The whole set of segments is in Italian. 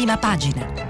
prima pagina.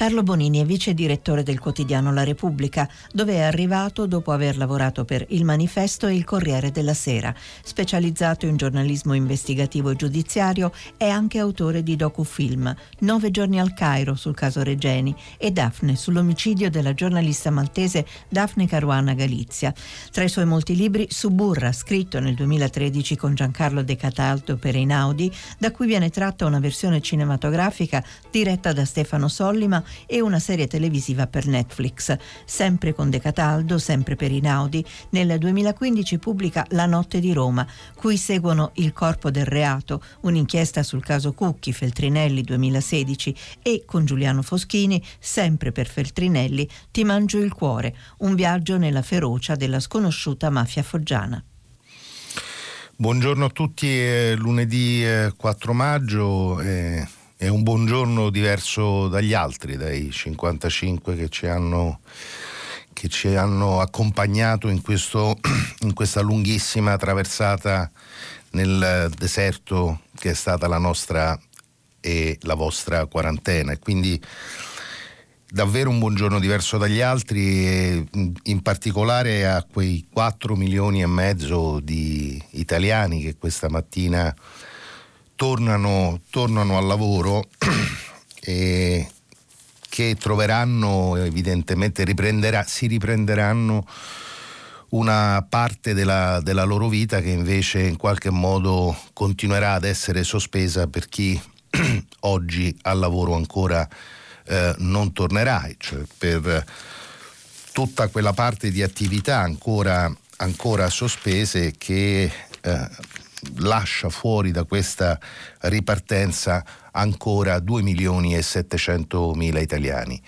Carlo Bonini è vice direttore del quotidiano La Repubblica, dove è arrivato dopo aver lavorato per Il Manifesto e Il Corriere della Sera. Specializzato in giornalismo investigativo e giudiziario, è anche autore di docufilm Nove giorni al Cairo sul caso Regeni e Daphne sull'omicidio della giornalista maltese Daphne Caruana Galizia. Tra i suoi molti libri, Suburra, scritto nel 2013 con Giancarlo De Cataldo per Einaudi, da cui viene tratta una versione cinematografica diretta da Stefano Sollima e una serie televisiva per Netflix. Sempre con De Cataldo, sempre per Inaudi, nel 2015 pubblica La notte di Roma, cui seguono Il corpo del reato, un'inchiesta sul caso Cucchi, Feltrinelli 2016 e con Giuliano Foschini, sempre per Feltrinelli, Ti mangio il cuore, un viaggio nella ferocia della sconosciuta mafia foggiana. Buongiorno a tutti, è lunedì 4 maggio. Eh è un buongiorno diverso dagli altri, dai 55 che ci hanno, che ci hanno accompagnato in, questo, in questa lunghissima traversata nel deserto che è stata la nostra e la vostra quarantena. E quindi davvero un buongiorno diverso dagli altri in particolare a quei 4 milioni e mezzo di italiani che questa mattina tornano, tornano al lavoro e che troveranno evidentemente si riprenderanno una parte della, della, loro vita che invece in qualche modo continuerà ad essere sospesa per chi oggi al lavoro ancora eh, non tornerà, cioè per tutta quella parte di attività ancora, ancora sospese che eh, lascia fuori da questa ripartenza ancora 2 milioni e 700 mila italiani.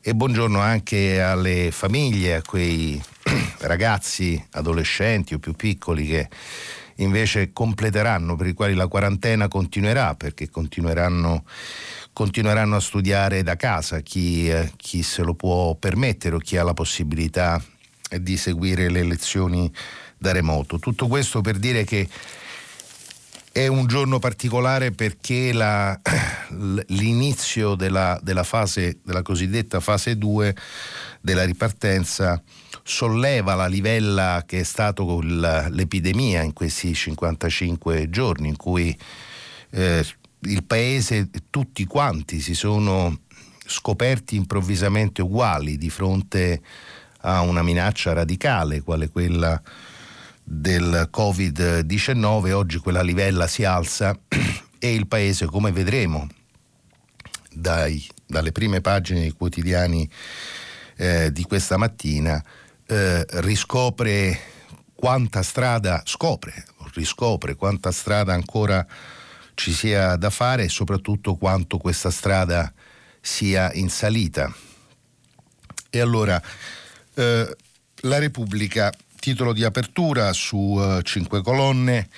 E buongiorno anche alle famiglie, a quei ragazzi, adolescenti o più piccoli che invece completeranno, per i quali la quarantena continuerà, perché continueranno, continueranno a studiare da casa, chi, eh, chi se lo può permettere o chi ha la possibilità di seguire le lezioni da remoto. Tutto questo per dire che è un giorno particolare perché la, l'inizio della, della, fase, della cosiddetta fase 2 della ripartenza solleva la livella che è stato con l'epidemia in questi 55 giorni in cui eh, il paese, tutti quanti si sono scoperti improvvisamente uguali di fronte a una minaccia radicale quale quella del Covid-19, oggi quella livella si alza e il Paese, come vedremo dai, dalle prime pagine dei quotidiani eh, di questa mattina, eh, riscopre quanta strada scopre, riscopre quanta strada ancora ci sia da fare e soprattutto quanto questa strada sia in salita. E allora eh, la Repubblica Titolo di apertura su uh, cinque colonne.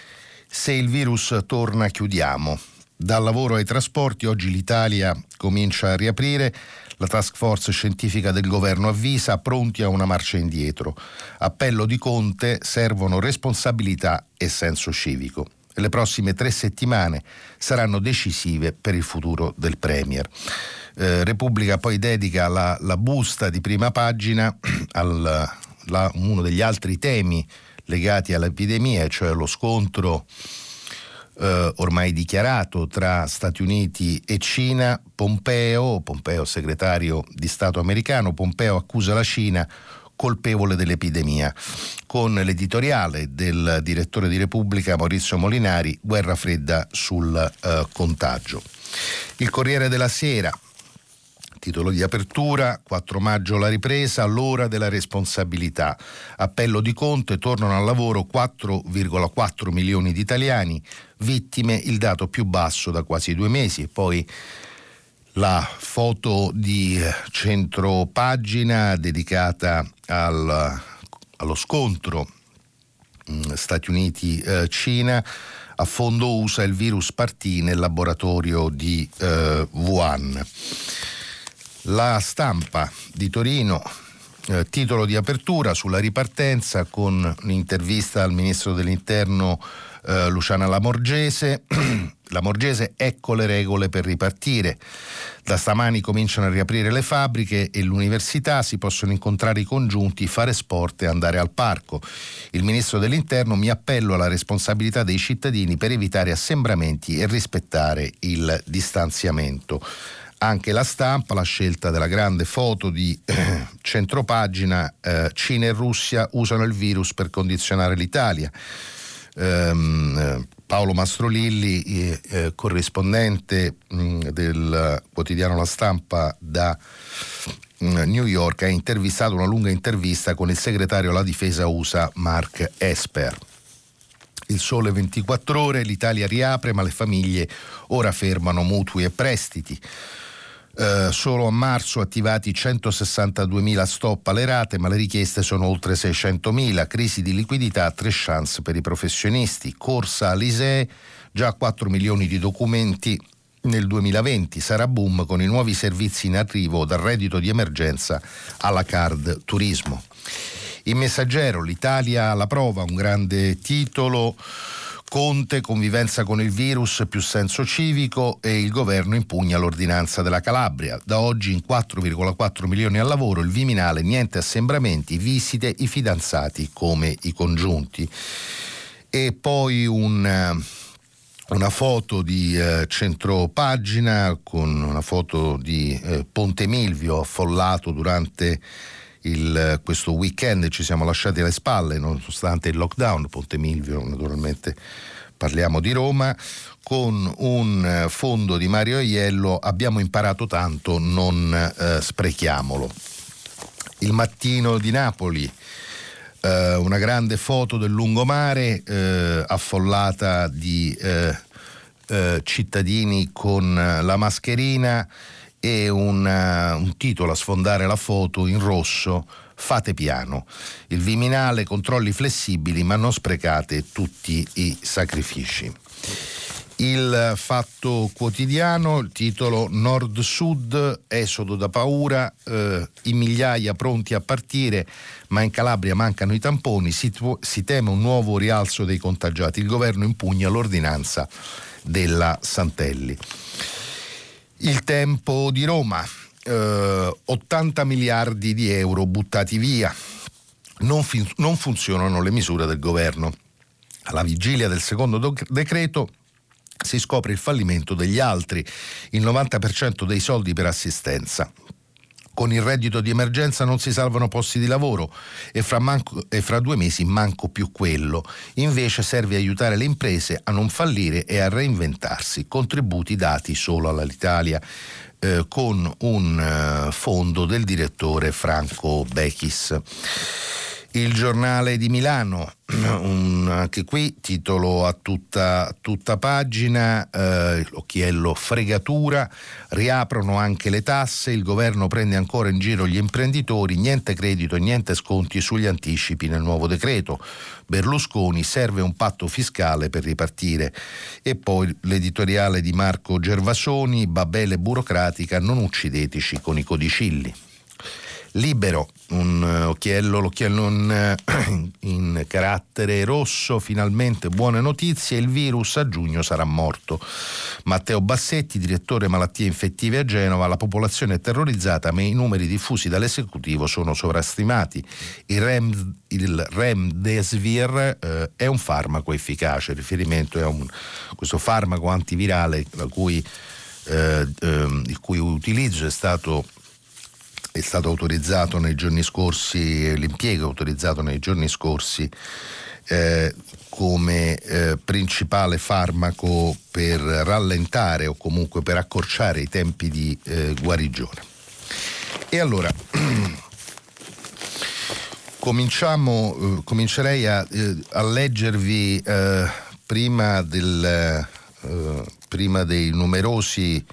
Se il virus torna chiudiamo. Dal lavoro ai trasporti oggi l'Italia comincia a riaprire. La task force scientifica del governo avvisa pronti a una marcia indietro. Appello di Conte, servono responsabilità e senso civico. Le prossime tre settimane saranno decisive per il futuro del Premier. Eh, Repubblica poi dedica la, la busta di prima pagina al, la, uno degli altri temi legati all'epidemia, cioè lo scontro eh, ormai dichiarato tra Stati Uniti e Cina, Pompeo, Pompeo segretario di Stato americano, Pompeo accusa la Cina colpevole dell'epidemia, con l'editoriale del direttore di Repubblica Maurizio Molinari, Guerra fredda sul eh, contagio. Il Corriere della Sera, Titolo di apertura, 4 maggio la ripresa, l'ora della responsabilità. Appello di Conte, tornano al lavoro 4,4 milioni di italiani, vittime il dato più basso da quasi due mesi e poi la foto di centro pagina dedicata al, allo scontro mm, Stati Uniti-Cina. Eh, a fondo USA il virus partì nel laboratorio di eh, Wuhan. La stampa di Torino, eh, titolo di apertura sulla ripartenza con un'intervista al ministro dell'interno eh, Luciana Lamorgese. Lamorgese, ecco le regole per ripartire. Da stamani cominciano a riaprire le fabbriche e l'università, si possono incontrare i congiunti, fare sport e andare al parco. Il ministro dell'interno mi appello alla responsabilità dei cittadini per evitare assembramenti e rispettare il distanziamento anche la stampa, la scelta della grande foto di eh, centropagina, eh, Cina e Russia usano il virus per condizionare l'Italia ehm, Paolo Mastrolilli, eh, corrispondente mh, mm, del quotidiano La Stampa da mh, mm, New York, ha intervistato una lunga intervista con il segretario alla difesa USA Mark Esper. Il sole 24 ore, l'Italia riapre ma le famiglie ora fermano mutui e prestiti. Eh, solo a marzo attivati 162.000 stop alle rate, ma le richieste sono oltre 600.000. Crisi di liquidità, tre chance per i professionisti. Corsa all'ISEE, già 4 milioni di documenti nel 2020. Sarà boom con i nuovi servizi in arrivo dal reddito di emergenza alla card turismo. Il messaggero, l'Italia alla prova, un grande titolo. Conte, convivenza con il virus, più senso civico e il governo impugna l'ordinanza della Calabria. Da oggi in 4,4 milioni al lavoro, il Viminale, niente assembramenti, visite, i fidanzati come i congiunti. E poi un una foto di eh, centropagina con una foto di eh, Ponte Milvio affollato durante il, questo weekend ci siamo lasciati alle spalle nonostante il lockdown, Ponte Milvio naturalmente parliamo di Roma, con un eh, fondo di Mario Aiello abbiamo imparato tanto, non eh, sprechiamolo. Il mattino di Napoli, eh, una grande foto del lungomare eh, affollata di eh, eh, cittadini con la mascherina e un, uh, un titolo a sfondare la foto in rosso fate piano. Il Viminale, controlli flessibili, ma non sprecate tutti i sacrifici. Il fatto quotidiano, il titolo Nord-Sud, esodo da paura, eh, in migliaia pronti a partire, ma in Calabria mancano i tamponi, si, si teme un nuovo rialzo dei contagiati. Il governo impugna l'ordinanza della Santelli. Il tempo di Roma, eh, 80 miliardi di euro buttati via. Non, fin- non funzionano le misure del governo. Alla vigilia del secondo do- decreto si scopre il fallimento degli altri, il 90% dei soldi per assistenza. Con il reddito di emergenza non si salvano posti di lavoro e fra, manco, e fra, due mesi manco più quello. Invece serve aiutare le imprese a non fallire e a reinventarsi. Contributi dati solo all'Italia eh, con un eh, fondo del direttore Franco Bechis. Il giornale di Milano, un, anche qui titolo a tutta, tutta pagina, eh, l'occhiello fregatura, riaprono anche le tasse, il governo prende ancora in giro gli imprenditori, niente credito niente sconti sugli anticipi nel nuovo decreto. Berlusconi serve un patto fiscale per ripartire. E poi l'editoriale di Marco Gervasoni, Babele burocratica, non uccideteci con i codicilli libero, un uh, occhiello, l'occhiello in, uh, in, carattere rosso, finalmente buone notizie, il virus a giugno sarà morto. Matteo Bassetti, direttore malattie infettive a Genova, la popolazione è terrorizzata ma i numeri diffusi dall'esecutivo sono sovrastimati. Il, Rem, il Remdesivir uh, è un farmaco efficace, il riferimento è a questo farmaco antivirale cui, eh, ehm, il cui utilizzo è stato è stato autorizzato nei giorni scorsi, l'impiego è autorizzato nei giorni scorsi eh, come eh, principale farmaco per rallentare o comunque per accorciare i tempi di eh, guarigione. E allora cominciamo, eh, comincerei a, eh, a leggervi eh, prima, del, prima, dei numerosi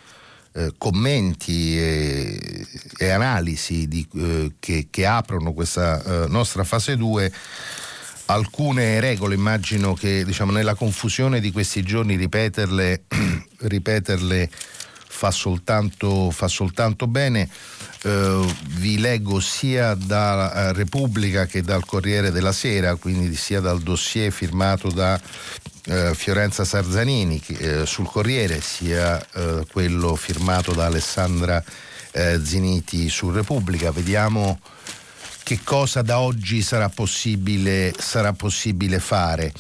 eh, commenti e, e analisi di, eh, che, che, aprono questa eh, nostra fase 2 alcune regole, immagino che diciamo, nella confusione di questi giorni ripeterle, ripeterle fa, soltanto, fa soltanto bene. Uh, vi leggo sia da Repubblica che dal Corriere della Sera, quindi sia dal dossier firmato da uh, Fiorenza Sarzanini uh, sul Corriere, sia quello firmato da Alessandra Ziniti su Repubblica. Vediamo che cosa da oggi sarà possibile, sarà possibile fare.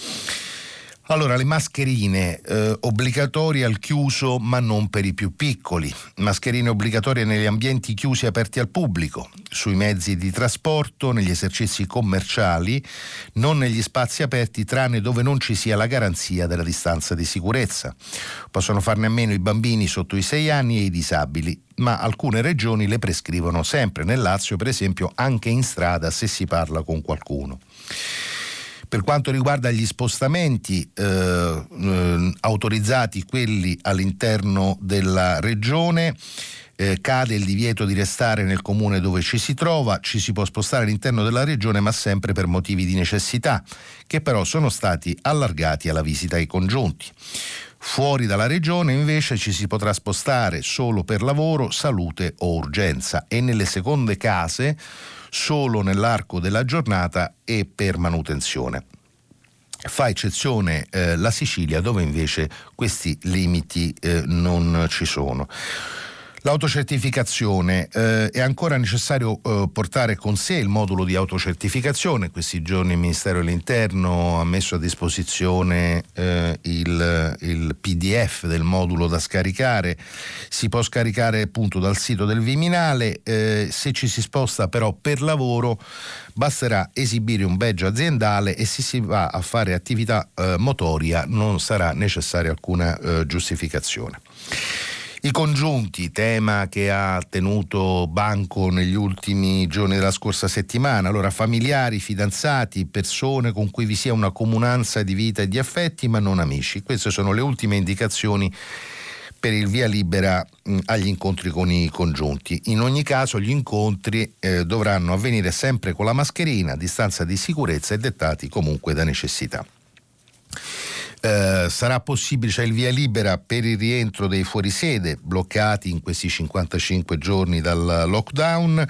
Allora, le mascherine eh, obbligatorie al chiuso ma non per i più piccoli, mascherine obbligatorie negli ambienti chiusi aperti al pubblico, sui mezzi di trasporto, negli esercizi commerciali, non negli spazi aperti tranne dove non ci sia la garanzia della distanza di sicurezza. Possono farne a meno i bambini sotto i 6 anni e i disabili, ma alcune regioni le prescrivono sempre, nel Lazio per esempio anche in strada se si parla con qualcuno. Per quanto riguarda gli spostamenti eh, autorizzati, quelli all'interno della regione, eh, cade il divieto di restare nel comune dove ci si trova, ci si può spostare all'interno della regione ma sempre per motivi di necessità, che però sono stati allargati alla visita ai congiunti. Fuori dalla regione invece ci si potrà spostare solo per lavoro, salute o urgenza e nelle seconde case solo nell'arco della giornata e per manutenzione. Fa eccezione eh, la Sicilia dove invece questi limiti eh, non ci sono. L'autocertificazione eh, è ancora necessario eh, portare con sé il modulo di autocertificazione. Questi giorni il Ministero dell'Interno ha messo a disposizione eh, il, il, PDF del modulo da scaricare. Si può scaricare appunto dal sito del Viminale. Eh, se ci si sposta però per lavoro basterà esibire un badge aziendale e se si va a fare attività eh, motoria non sarà necessaria alcuna eh, giustificazione. I congiunti, tema che ha tenuto banco negli ultimi giorni della scorsa settimana, allora familiari, fidanzati, persone con cui vi sia una comunanza di vita e di affetti, ma non amici. Queste sono le ultime indicazioni per il via libera mh, agli incontri con i congiunti. In ogni caso gli incontri eh, dovranno avvenire sempre con la mascherina, a distanza di sicurezza e dettati comunque da necessità. Eh, sarà possibile, c'è il via libera per il rientro dei fuorisede bloccati in questi 55 giorni dal lockdown.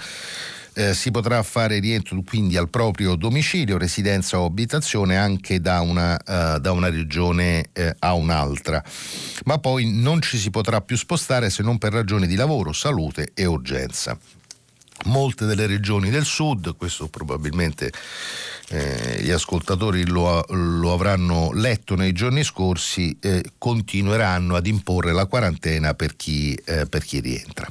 Eh, si potrà fare rientro quindi al proprio domicilio, residenza o abitazione anche da una, uh, da una regione uh, a un'altra, ma poi non ci si potrà più spostare se non per ragioni di lavoro, salute e urgenza. Molte delle regioni del sud, questo probabilmente eh, gli ascoltatori lo, lo, avranno letto nei giorni scorsi, eh, continueranno ad imporre la quarantena per chi, eh, per chi rientra.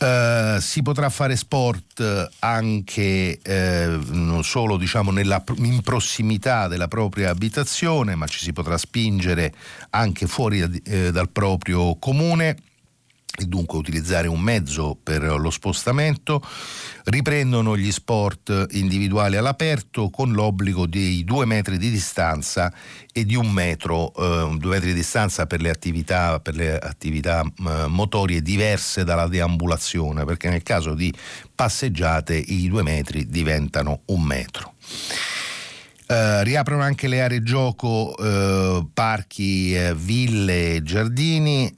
Uh, si potrà fare sport anche eh, non solo diciamo, nella, in prossimità della propria abitazione, ma ci si potrà spingere anche fuori eh, dal proprio comune e dunque utilizzare un mezzo per lo spostamento, riprendono gli sport individuali all'aperto con l'obbligo di due metri di distanza e di un metro, eh, due metri di distanza per le attività, per le attività eh, motorie diverse dalla deambulazione, perché nel caso di passeggiate i due metri diventano un metro. Uh, riaprono anche le aree gioco, uh, parchi, uh, ville, giardini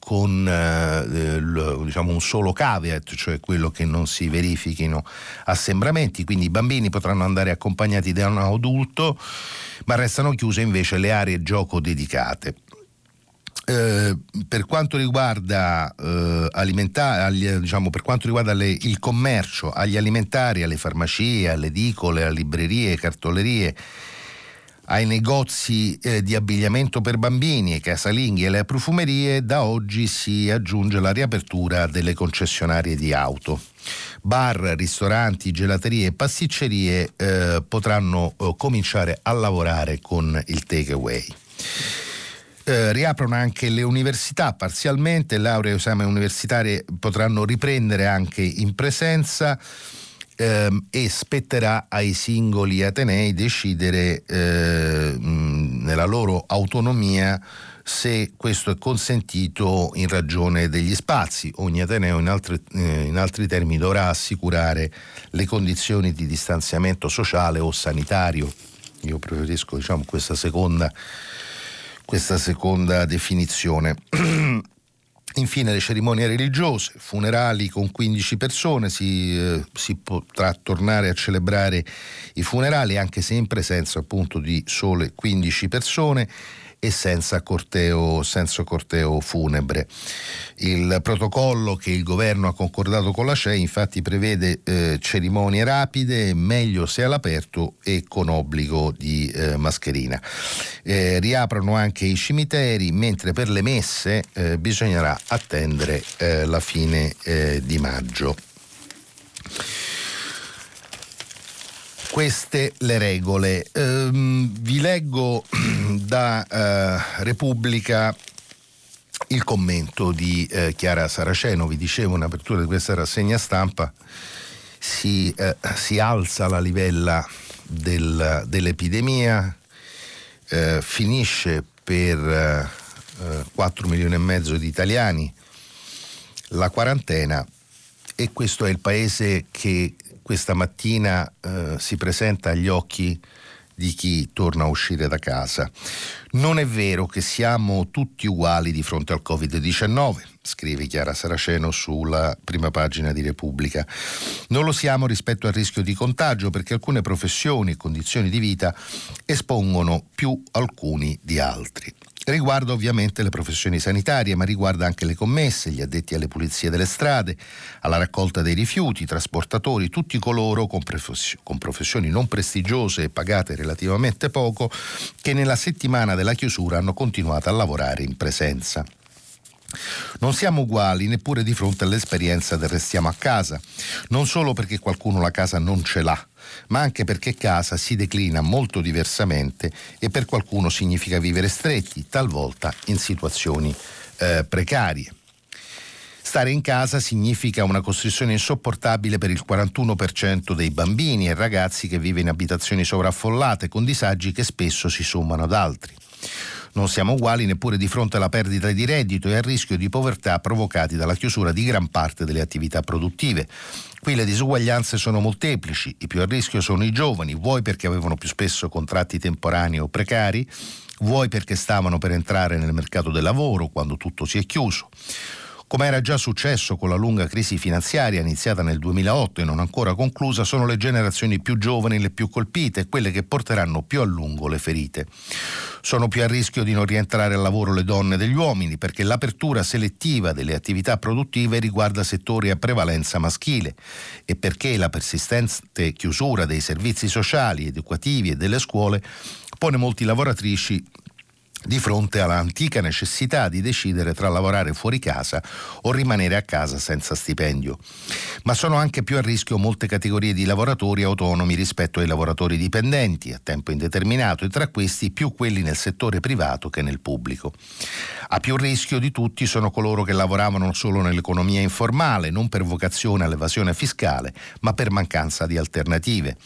con l, diciamo un solo caveat, cioè quello che non si verifichino assembramenti, quindi i bambini potranno andare accompagnati da un adulto, ma restano chiuse invece le aree gioco dedicate. Eh, per quanto riguarda, eh, agli, diciamo, per quanto riguarda le, il commercio, agli alimentari, alle farmacie, alle edicole, alle librerie, cartolerie, ai negozi eh, di abbigliamento per bambini, ai casalinghi e alle profumerie, da oggi si aggiunge la riapertura delle concessionarie di auto. Bar, ristoranti, gelaterie e pasticcerie eh, potranno eh, cominciare a lavorare con il takeaway. Eh, riaprono anche le università parzialmente, lauree e esame universitarie potranno riprendere anche in presenza ehm, e spetterà ai singoli atenei decidere eh, nella loro autonomia se questo è consentito in ragione degli spazi. Ogni Ateneo in altri, eh, in altri termini dovrà assicurare le condizioni di distanziamento sociale o sanitario. Io preferisco diciamo, questa, seconda, questa seconda definizione. Infine le cerimonie religiose, funerali con 15 persone, si, eh, si, potrà tornare a celebrare i funerali anche se in presenza appunto di sole 15 persone e senza corteo, senza corteo funebre. Il protocollo che il governo ha concordato con la CE infatti prevede eh, cerimonie rapide, meglio se all'aperto e con obbligo di eh, mascherina. Eh, riaprono anche i cimiteri, mentre per le messe eh, bisognerà attendere eh, la fine eh, di maggio. Queste le regole. Ehm, vi leggo da eh, Repubblica il commento di eh, Chiara Saraceno, vi dicevo in apertura di questa rassegna stampa, si, eh, si alza la livella del, dell'epidemia, eh, finisce per 4 eh, milioni e mezzo di italiani la quarantena e questo è il paese che questa mattina eh, si presenta agli occhi di chi torna a uscire da casa. Non è vero che siamo tutti uguali di fronte al Covid-19, scrive Chiara Saraceno sulla prima pagina di Repubblica. Non lo siamo rispetto al rischio di contagio perché alcune professioni e condizioni di vita espongono più alcuni di altri. Riguarda ovviamente le professioni sanitarie, ma riguarda anche le commesse, gli addetti alle pulizie delle strade, alla raccolta dei rifiuti, i trasportatori, tutti coloro con, profes- con professioni non prestigiose e pagate relativamente poco che nella settimana della chiusura hanno continuato a lavorare in presenza. Non siamo uguali neppure di fronte all'esperienza del restiamo a casa, non solo perché qualcuno la casa non ce l'ha, ma anche perché casa si declina molto diversamente e per qualcuno significa vivere stretti, talvolta in situazioni eh, precarie. Stare in casa significa una costrizione insopportabile per il 41% dei bambini e ragazzi che vive in abitazioni sovraffollate con disagi che spesso si sommano ad altri. Non siamo uguali neppure di fronte alla perdita di reddito e al rischio di povertà provocati dalla chiusura di gran parte delle attività produttive. Qui le disuguaglianze sono molteplici, i più a rischio sono i giovani, vuoi perché avevano più spesso contratti temporanei o precari, vuoi perché stavano per entrare nel mercato del lavoro quando tutto si è chiuso. Come era già successo con la lunga crisi finanziaria iniziata nel 2008 e non ancora conclusa, sono le generazioni più giovani le più colpite quelle che porteranno più a lungo le ferite. Sono più a rischio di non rientrare al lavoro le donne degli uomini perché l'apertura selettiva delle attività produttive riguarda settori a prevalenza maschile e perché la persistente chiusura dei servizi sociali, educativi e delle scuole pone molti lavoratrici di fronte all'antica necessità di decidere tra lavorare fuori casa o rimanere a casa senza stipendio. Ma sono anche più a rischio molte categorie di lavoratori autonomi rispetto ai lavoratori dipendenti a tempo indeterminato e tra questi più quelli nel settore privato che nel pubblico. A più rischio di tutti sono coloro che lavoravano solo nell'economia informale, non per vocazione all'evasione fiscale, ma per mancanza di alternative.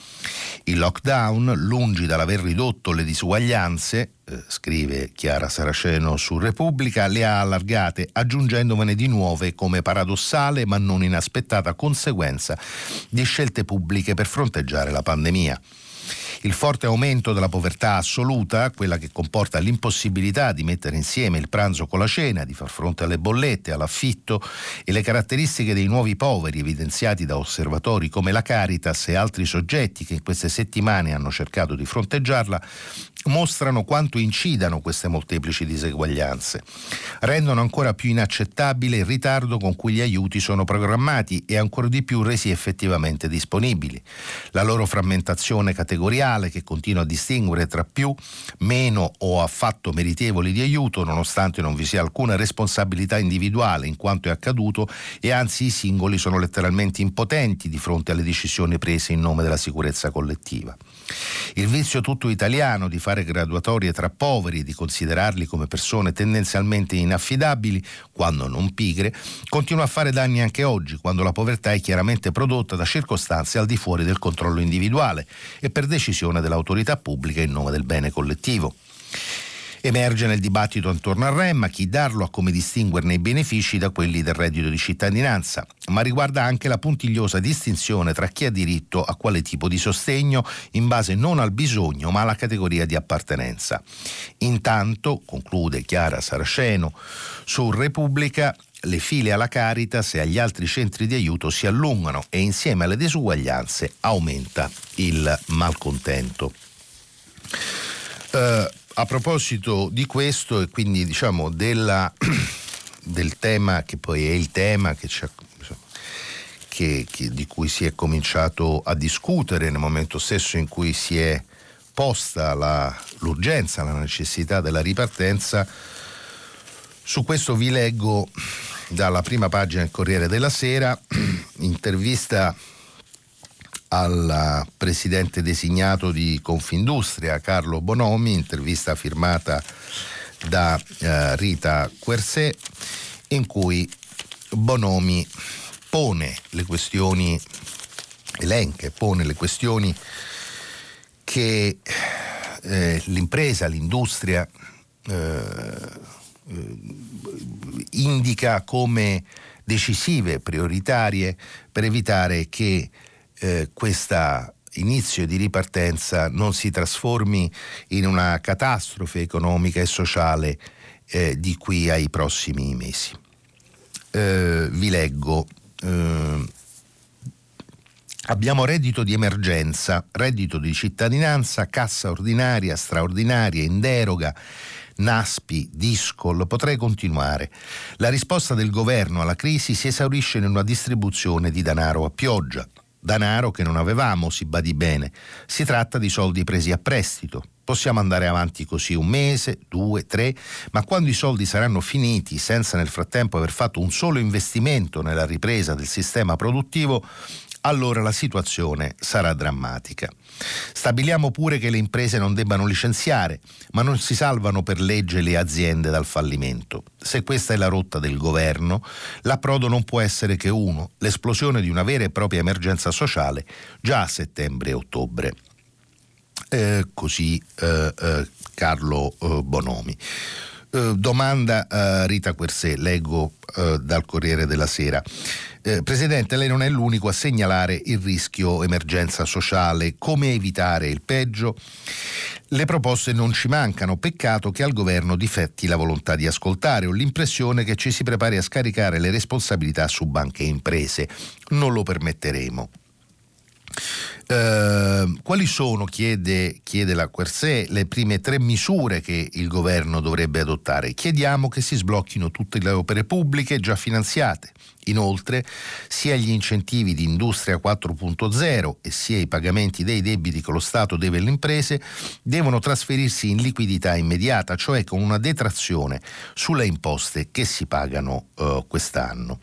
Il lockdown, lungi dall'aver ridotto le disuguaglianze, scrive Chiara Saraceno su Repubblica, le ha allargate aggiungendovene di nuove come paradossale ma non inaspettata conseguenza di scelte pubbliche per fronteggiare la pandemia. Il forte aumento della povertà assoluta, quella che comporta l'impossibilità di mettere insieme il pranzo con la cena, di far fronte alle bollette, all'affitto e le caratteristiche dei nuovi poveri evidenziati da osservatori come la Caritas e altri soggetti che in queste settimane hanno cercato di fronteggiarla, mostrano quanto incidano queste molteplici diseguaglianze. Rendono ancora più inaccettabile il ritardo con cui gli aiuti sono programmati e ancora di più resi effettivamente disponibili. La loro frammentazione categoriale che continua a distinguere tra più, meno o affatto meritevoli di aiuto nonostante non vi sia alcuna responsabilità individuale in quanto è accaduto e anzi i singoli sono letteralmente impotenti di fronte alle decisioni prese in nome della sicurezza collettiva. Il vizio tutto italiano di fare graduatorie tra poveri e di considerarli come persone tendenzialmente inaffidabili, quando non pigre, continua a fare danni anche oggi, quando la povertà è chiaramente prodotta da circostanze al di fuori del controllo individuale e per decisione dell'autorità pubblica in nome del bene collettivo. Emerge nel dibattito attorno al REM chi darlo a come distinguerne i benefici da quelli del reddito di cittadinanza, ma riguarda anche la puntigliosa distinzione tra chi ha diritto a quale tipo di sostegno in base non al bisogno ma alla categoria di appartenenza. Intanto, conclude Chiara Saraceno, su Repubblica le file alla Caritas e agli altri centri di aiuto si allungano e insieme alle disuguaglianze aumenta il malcontento. Uh, a proposito di questo e quindi diciamo della, del tema che poi è il tema che che, che, di cui si è cominciato a discutere nel momento stesso in cui si è posta la, l'urgenza, la necessità della ripartenza, su questo vi leggo dalla prima pagina del Corriere della Sera, intervista al presidente designato di Confindustria, Carlo Bonomi, intervista firmata da eh, Rita Quersè, in cui Bonomi pone le questioni, elenche, pone le questioni che eh, l'impresa, l'industria eh, indica come decisive, prioritarie per evitare che eh, questo inizio di ripartenza non si trasformi in una catastrofe economica e sociale eh, di qui ai prossimi mesi. Eh, vi leggo. Eh, abbiamo reddito di emergenza, reddito di cittadinanza, cassa ordinaria, straordinaria, in deroga Naspi, Discol, potrei continuare. La risposta del governo alla crisi si esaurisce in una distribuzione di denaro a pioggia. Danaro che non avevamo, si badi bene. Si tratta di soldi presi a prestito. Possiamo andare avanti così un mese, due, tre, ma quando i soldi saranno finiti senza nel frattempo aver fatto un solo investimento nella ripresa del sistema produttivo, allora la situazione sarà drammatica. Stabiliamo pure che le imprese non debbano licenziare, ma non si salvano per legge le aziende dal fallimento. Se questa è la rotta del governo, l'approdo non può essere che uno, l'esplosione di una vera e propria emergenza sociale già a settembre e ottobre. Eh, così eh, eh, Carlo eh, Bonomi. Eh, domanda a Rita Quersè, leggo eh, dal Corriere della Sera. Eh, Presidente, lei non è l'unico a segnalare il rischio emergenza sociale. Come evitare il peggio? Le proposte non ci mancano, peccato che al governo difetti la volontà di ascoltare o l'impressione che ci si prepari a scaricare le responsabilità su banche e imprese. Non lo permetteremo. Uh, quali sono, chiede, chiede la Quersè, le prime tre misure che il governo dovrebbe adottare? Chiediamo che si sblocchino tutte le opere pubbliche già finanziate. Inoltre, sia gli incentivi di Industria 4.0 e sia i pagamenti dei debiti che lo Stato deve alle imprese devono trasferirsi in liquidità immediata, cioè con una detrazione sulle imposte che si pagano uh, quest'anno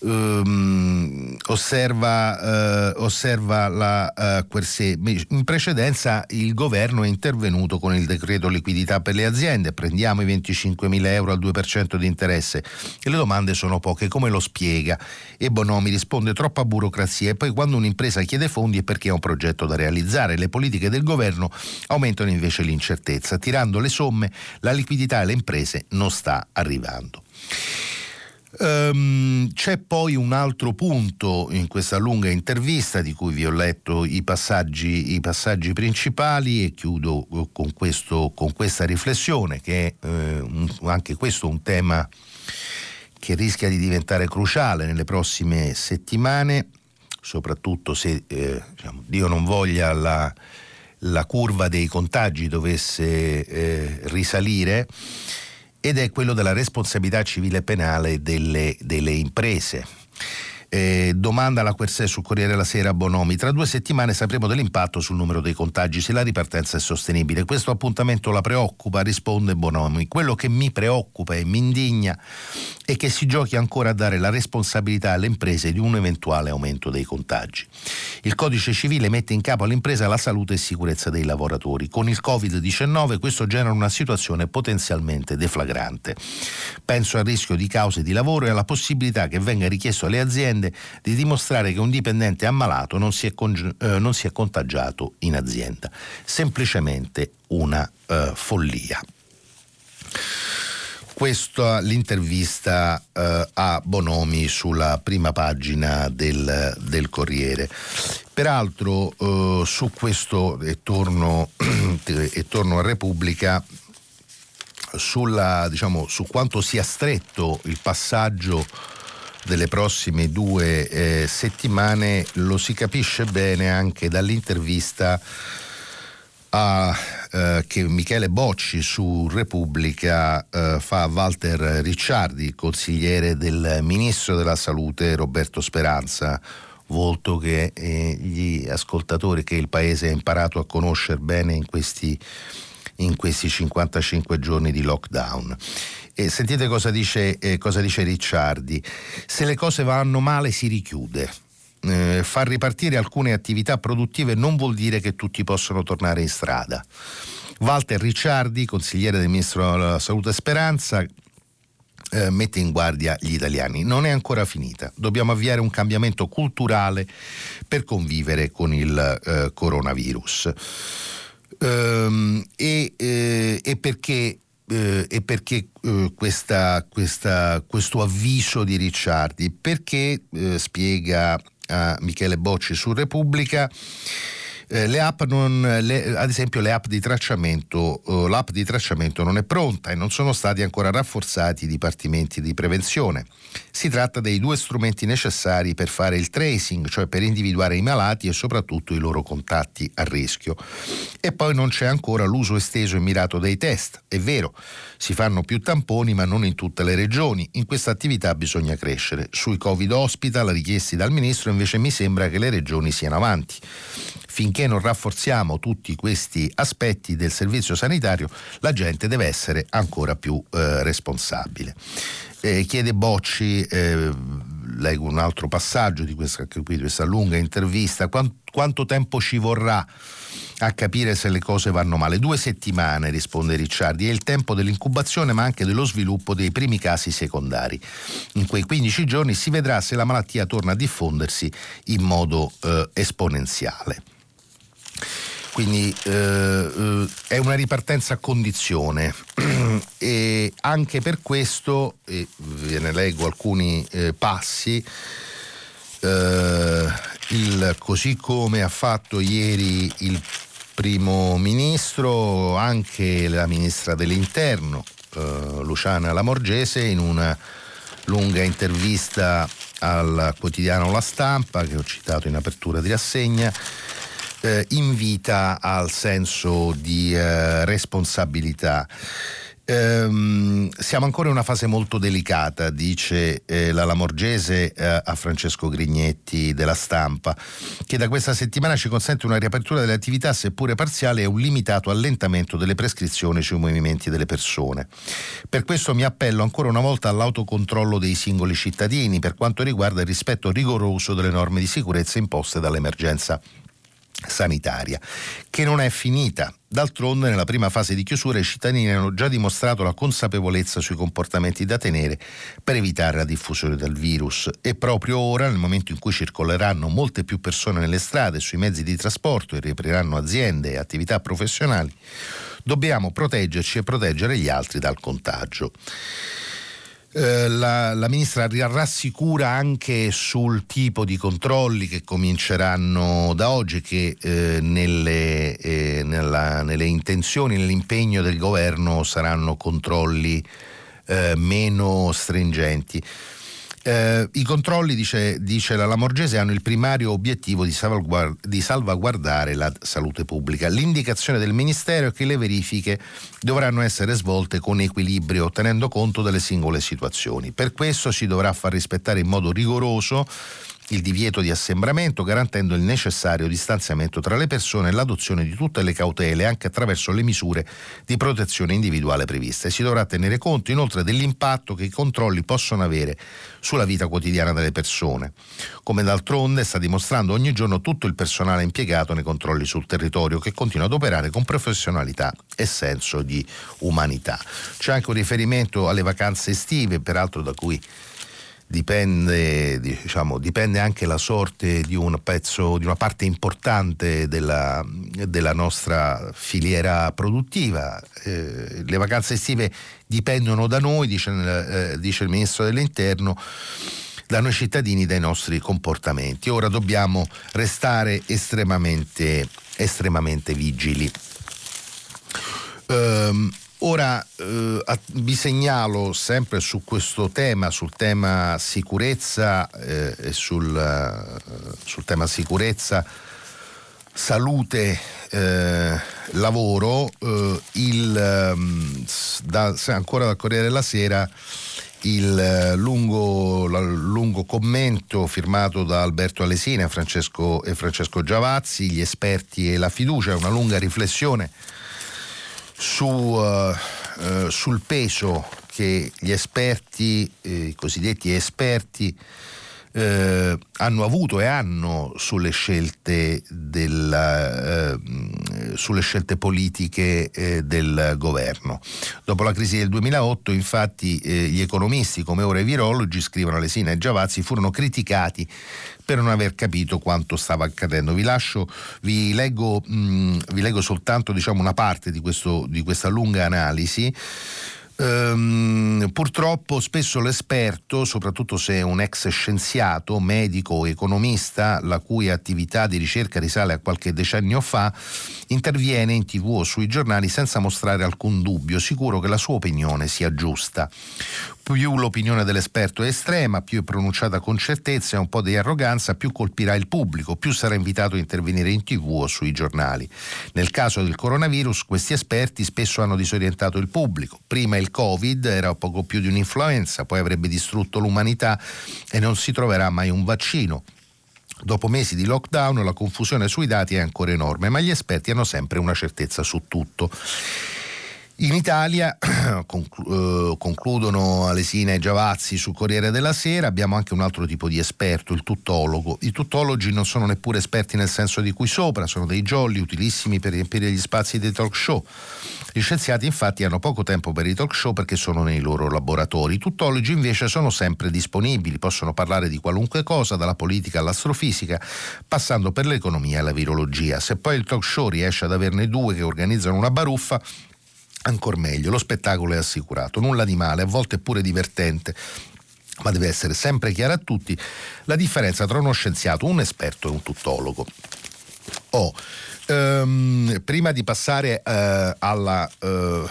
um, osserva, uh, osserva la uh, Quersè. In precedenza il governo è intervenuto con il decreto liquidità per le aziende, prendiamo i 25 mila euro al 2% di interesse e le domande sono poche, come lo spiega? E Bonomi risponde troppa burocrazia e poi quando un'impresa chiede fondi è perché ha un progetto da realizzare, le politiche del governo aumentano invece l'incertezza, tirando le somme la liquidità alle imprese non sta arrivando. Um, c'è poi un altro punto in questa lunga intervista di cui vi ho letto i passaggi, i passaggi principali e chiudo con, questo, con questa riflessione che è eh, un, anche questo un tema che rischia di diventare cruciale nelle prossime settimane, soprattutto se eh, diciamo, Dio non voglia la, la, curva dei contagi dovesse eh, risalire ed è quello della responsabilità civile penale delle, delle imprese. Eh, domanda alla Quersè sul Corriere della Sera Bonomi. Tra due settimane sapremo dell'impatto sul numero dei contagi se la ripartenza è sostenibile. Questo appuntamento la preoccupa, risponde Bonomi. Quello che mi preoccupa e mi indigna è che si giochi ancora a dare la responsabilità alle imprese di un eventuale aumento dei contagi. Il codice civile mette in capo all'impresa la salute e sicurezza dei lavoratori. Con il Covid-19 questo genera una situazione potenzialmente deflagrante. Penso al rischio di cause di lavoro e alla possibilità che venga richiesto alle aziende aziende di dimostrare che un dipendente ammalato non si è, con, eh, non si è contagiato in azienda. Semplicemente una eh, follia. questa l'intervista eh, a Bonomi sulla prima pagina del, del Corriere. Peraltro eh, su questo, e torno, e torno a Repubblica, sulla, diciamo, su quanto sia stretto il passaggio delle prossime due eh, settimane lo si capisce bene anche dall'intervista a, eh, che Michele Bocci su Repubblica eh, fa a Walter Ricciardi, consigliere del ministro della salute Roberto Speranza, volto che eh, gli ascoltatori che il paese ha imparato a conoscere bene in questi, in questi 55 giorni di lockdown. E sentite cosa dice, eh, cosa dice Ricciardi. Se le cose vanno male si richiude eh, far ripartire alcune attività produttive non vuol dire che tutti possono tornare in strada. Walter Ricciardi, consigliere del Ministro della Salute Speranza, eh, mette in guardia gli italiani. Non è ancora finita, dobbiamo avviare un cambiamento culturale per convivere con il eh, coronavirus. Ehm, e, eh, e, perché eh, e perché eh, questa, questa, questo avviso di Ricciardi? Perché eh, spiega a Michele Bocci su Repubblica. Eh, le app non, le, ad esempio le app di tracciamento, eh, l'app di tracciamento non è pronta e non sono stati ancora rafforzati i dipartimenti di prevenzione. Si tratta dei due strumenti necessari per fare il tracing, cioè per individuare i malati e soprattutto i loro contatti a rischio. E poi non c'è ancora l'uso esteso e mirato dei test. È vero, si fanno più tamponi ma non in tutte le regioni. In questa attività bisogna crescere. Sui Covid hospital richiesti dal Ministro invece mi sembra che le regioni siano avanti. Finché non rafforziamo tutti questi aspetti del servizio sanitario, la gente deve essere ancora più eh, responsabile. Eh, chiede Bocci, eh, leggo un altro passaggio di questa, di questa lunga intervista, quant, quanto tempo ci vorrà a capire se le cose vanno male. Due settimane, risponde Ricciardi, è il tempo dell'incubazione ma anche dello sviluppo dei primi casi secondari. In quei 15 giorni si vedrà se la malattia torna a diffondersi in modo eh, esponenziale. Quindi eh, eh è una ripartenza a condizione. E anche per questo, e ve ne leggo alcuni eh, passi, eh, il, così come ha fatto ieri il primo ministro, anche la ministra dell'interno, eh, Luciana Lamorgese, in una lunga intervista al quotidiano La Stampa, che ho citato in apertura di rassegna, eh, invita al senso di eh, responsabilità. Ehm, siamo ancora in una fase molto delicata, dice eh, la Lamorgese eh, a Francesco Grignetti della stampa, che da questa settimana ci consente una riapertura delle attività, seppure parziale, e un limitato allentamento delle prescrizioni sui movimenti delle persone. Per questo mi appello ancora una volta all'autocontrollo dei singoli cittadini per quanto riguarda il rispetto rigoroso delle norme di sicurezza imposte dall'emergenza sanitaria, che non è finita. D'altronde, nella prima fase di chiusura, i cittadini hanno già dimostrato la consapevolezza sui comportamenti da tenere per evitare la diffusione del virus e proprio ora, nel momento in cui circoleranno molte più persone nelle strade, sui mezzi di trasporto e riapriranno aziende e attività professionali, dobbiamo proteggerci e proteggere gli altri dal contagio. Eh, la, la, ministra rassicura anche sul tipo di controlli che cominceranno da oggi che eh, nelle, eh, nella, nelle, intenzioni, nell'impegno del governo saranno controlli eh, meno stringenti. Eh, I controlli, dice, dice, la Lamorgese, hanno il primario obiettivo di, salvaguard- di, salvaguardare la salute pubblica. L'indicazione del Ministero è che le verifiche dovranno essere svolte con equilibrio, tenendo conto delle singole situazioni. Per questo si dovrà far rispettare in modo rigoroso il divieto di assembramento, garantendo il necessario distanziamento tra le persone e l'adozione di tutte le cautele anche attraverso le misure di protezione individuale previste. Si dovrà tenere conto inoltre dell'impatto che i controlli possono avere sulla vita quotidiana delle persone, come d'altronde sta dimostrando ogni giorno tutto il personale impiegato nei controlli sul territorio che continua ad operare con professionalità e senso di umanità. C'è anche un riferimento alle vacanze estive, peraltro da cui dipende, diciamo, dipende anche la sorte di un pezzo, di una parte importante della, della nostra filiera produttiva. Eh, le vacanze estive dipendono da noi, dice, eh, dice il Ministro dell'Interno da noi cittadini dai nostri comportamenti. Ora dobbiamo restare estremamente, estremamente vigili. Um, Ora eh, vi segnalo sempre su questo tema, sul tema sicurezza eh, e sul, uh, sul, tema sicurezza, salute, eh, lavoro, eh, il, um, da, ancora dal Corriere della Sera il eh, lungo, lungo, commento firmato da Alberto Alesina Francesco, e Francesco Giavazzi, gli esperti e la fiducia, una lunga riflessione su, uh, sul peso che gli esperti, eh, i cosiddetti esperti, eh, hanno avuto e hanno sulle scelte, della, eh, sulle scelte politiche eh, del governo. Dopo la crisi del 2008, infatti, eh, gli economisti come ora i virologi, scrivono Alesina e Giavazzi, furono criticati per non aver capito quanto stava accadendo. Vi lascio, vi leggo, mh, vi leggo soltanto diciamo, una parte di, questo, di questa lunga analisi. Um, purtroppo spesso l'esperto, soprattutto se è un ex scienziato, medico o economista, la cui attività di ricerca risale a qualche decennio fa, interviene in tv o sui giornali senza mostrare alcun dubbio, sicuro che la sua opinione sia giusta più l'opinione dell'esperto è estrema, più è pronunciata con certezza e un po' di arroganza, più colpirà il pubblico, più sarà invitato a intervenire in tv o sui giornali. Nel caso del coronavirus questi esperti spesso hanno disorientato il pubblico. Prima il Covid era poco più di un'influenza, poi avrebbe distrutto l'umanità e non si troverà mai un vaccino. Dopo mesi di lockdown la confusione sui dati è ancora enorme, ma gli esperti hanno sempre una certezza su tutto. In Italia, eh, concludono Alesina e Giavazzi sul Corriere della Sera, abbiamo anche un altro tipo di esperto, il tuttologo. I tuttologi non sono neppure esperti nel senso di cui sopra, sono dei jolly utilissimi per riempire gli spazi dei talk show. Gli scienziati infatti hanno poco tempo per i talk show perché sono nei loro laboratori. I tuttologi invece sono sempre disponibili, possono parlare di qualunque cosa, dalla politica all'astrofisica, passando per l'economia e la virologia. Se poi il talk show riesce ad averne due che organizzano una baruffa, Ancora meglio, lo spettacolo è assicurato, nulla di male, a volte è pure divertente, ma deve essere sempre chiara a tutti la differenza tra uno scienziato, un esperto e un tuttologo. Oh, um, prima di passare uh, alla, uh,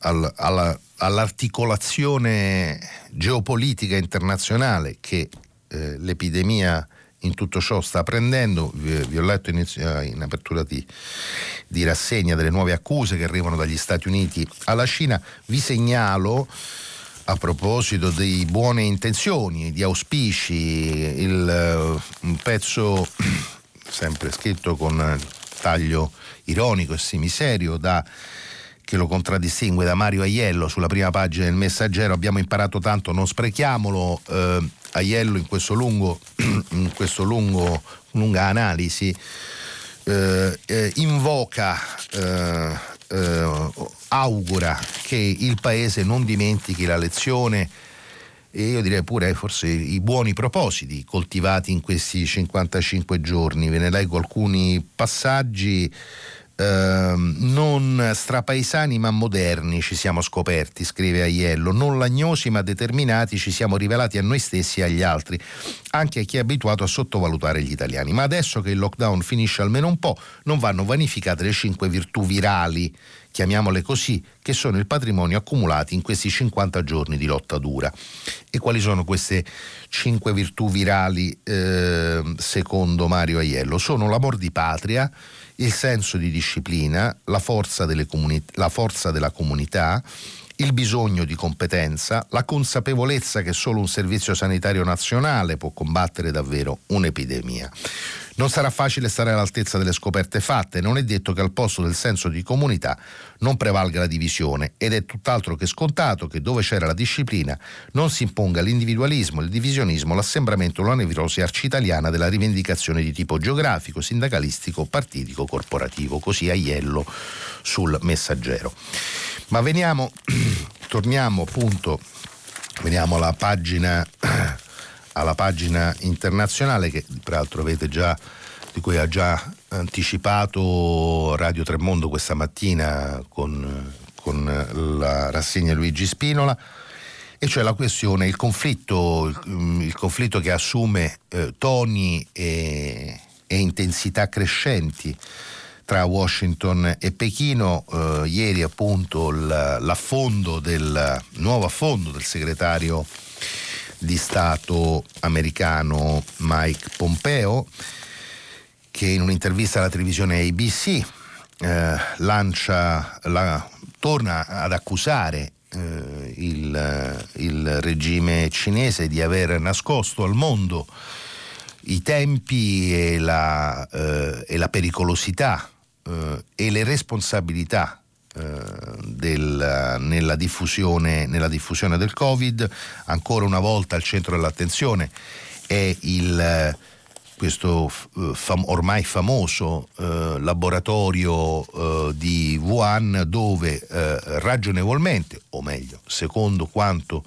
alla, alla, all'articolazione geopolitica internazionale che l'epidemia in tutto ciò sta prendendo. Vi, ho letto in, in apertura di, di, rassegna delle nuove accuse che arrivano dagli Stati Uniti alla Cina. Vi segnalo a proposito di buone intenzioni, di auspici, il, un pezzo sempre scritto con taglio ironico e semiserio da che lo contraddistingue da Mario Aiello sulla prima pagina del Messaggero. Abbiamo imparato tanto, non sprechiamolo. Eh, Aiello in questo lungo, in questo lungo lunga analisi eh, eh, invoca, eh, eh, augura che il Paese non dimentichi la lezione e io direi pure forse i buoni propositi coltivati in questi 55 giorni. Ve ne leggo alcuni passaggi. Ehm, non strapaesani ma moderni ci siamo scoperti, scrive Aiello, non lagnosi ma determinati ci siamo rivelati a noi stessi e agli altri, anche a chi è abituato a sottovalutare gli italiani. Ma adesso che il lockdown finisce almeno un po', non vanno vanificate le cinque virtù virali chiamiamole così, che sono il patrimonio accumulati in questi 50 giorni di lotta dura. E quali sono queste cinque virtù virali eh, secondo Mario Aiello? Sono l'amor di patria, il senso di disciplina, la forza, comuni- la forza della comunità, il bisogno di competenza, la consapevolezza che solo un servizio sanitario nazionale può combattere davvero un'epidemia. Non sarà facile stare all'altezza delle scoperte fatte, non è detto che al posto del senso di comunità non prevalga la divisione. Ed è tutt'altro che scontato che dove c'era la disciplina non si imponga l'individualismo, il divisionismo, l'assembramento la nevrosi arcitaliana della rivendicazione di tipo geografico, sindacalistico, partitico, corporativo, così Aiello sul messaggero. Ma veniamo, torniamo appunto Veniamo alla pagina, alla pagina internazionale che peraltro avete già, di cui ha già anticipato Radio Tremondo questa mattina con, con la rassegna Luigi Spinola e cioè la questione, il conflitto, il, il conflitto che assume eh, toni e, e, intensità crescenti tra Washington e Pechino. Eh, ieri appunto l'affondo del nuovo affondo del segretario di Stato americano Mike Pompeo che in un'intervista alla televisione ABC eh, lancia, la, torna ad accusare eh, il, il, regime cinese di aver nascosto al mondo i tempi e la, eh, e la pericolosità eh, e le responsabilità del, nella, diffusione, nella, diffusione, del Covid. Ancora una volta al centro dell'attenzione è il, questo eh, fam- ormai famoso eh, laboratorio eh, di Wuhan dove eh, ragionevolmente, o meglio, secondo quanto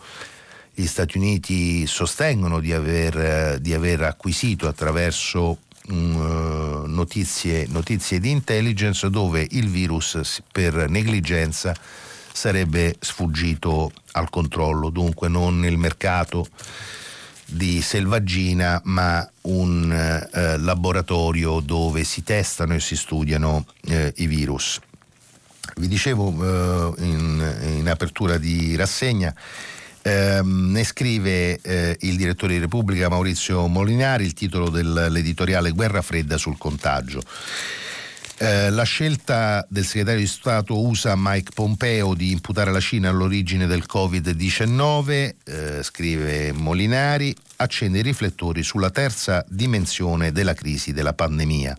gli Stati Uniti sostengono di aver, eh, di aver acquisito attraverso uh, notizie, notizie di intelligence dove il virus per negligenza sarebbe sfuggito al controllo, dunque non nel mercato di selvaggina, ma un eh, laboratorio dove si testano e si studiano eh, i virus. Vi dicevo eh, in, in, apertura di rassegna Ehm, ne scrive eh, il direttore di Repubblica Maurizio Molinari, il titolo dell'editoriale Guerra fredda sul contagio. Eh, la scelta del segretario di Stato USA Mike Pompeo di imputare la Cina all'origine del Covid-19, eh, scrive Molinari, accende i riflettori sulla terza dimensione della crisi della pandemia.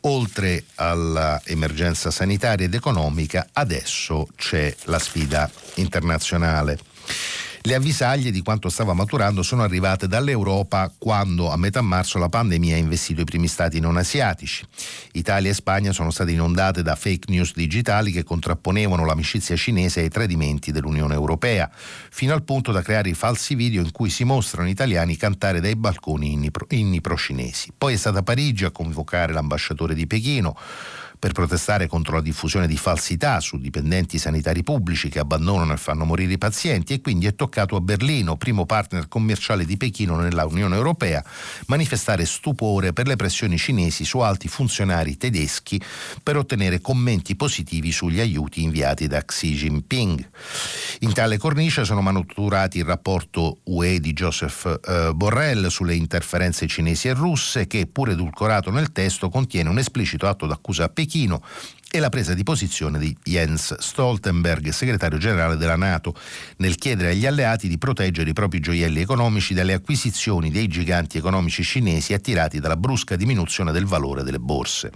Oltre all'emergenza sanitaria ed economica, adesso c'è la sfida internazionale. Le avvisaglie di quanto stava maturando sono arrivate dall'Europa quando a metà marzo la pandemia ha investito i primi stati non asiatici. Italia e Spagna sono state inondate da fake news digitali che contrapponevano l'amicizia cinese ai tradimenti dell'Unione Europea, fino al punto da creare i falsi video in cui si mostrano italiani cantare dai balconi inni, pro, inni pro-cinesi. Poi è stata Parigi a convocare l'ambasciatore di Pechino per protestare contro la diffusione di falsità su dipendenti sanitari pubblici che abbandonano e fanno morire i pazienti e quindi è toccato a Berlino, primo partner commerciale di Pechino nella Unione Europea, manifestare stupore per le pressioni cinesi su alti funzionari tedeschi per ottenere commenti positivi sugli aiuti inviati da Xi Jinping. In tale cornice sono manuturati il rapporto UE di Joseph eh, Borrell sulle interferenze cinesi e russe che, pur edulcorato nel testo, contiene un esplicito atto d'accusa a Pechino Pechino e la presa di posizione di Jens Stoltenberg, segretario generale della Nato, nel chiedere agli alleati di proteggere i propri gioielli economici dalle acquisizioni dei giganti economici cinesi attirati dalla brusca diminuzione del valore delle borse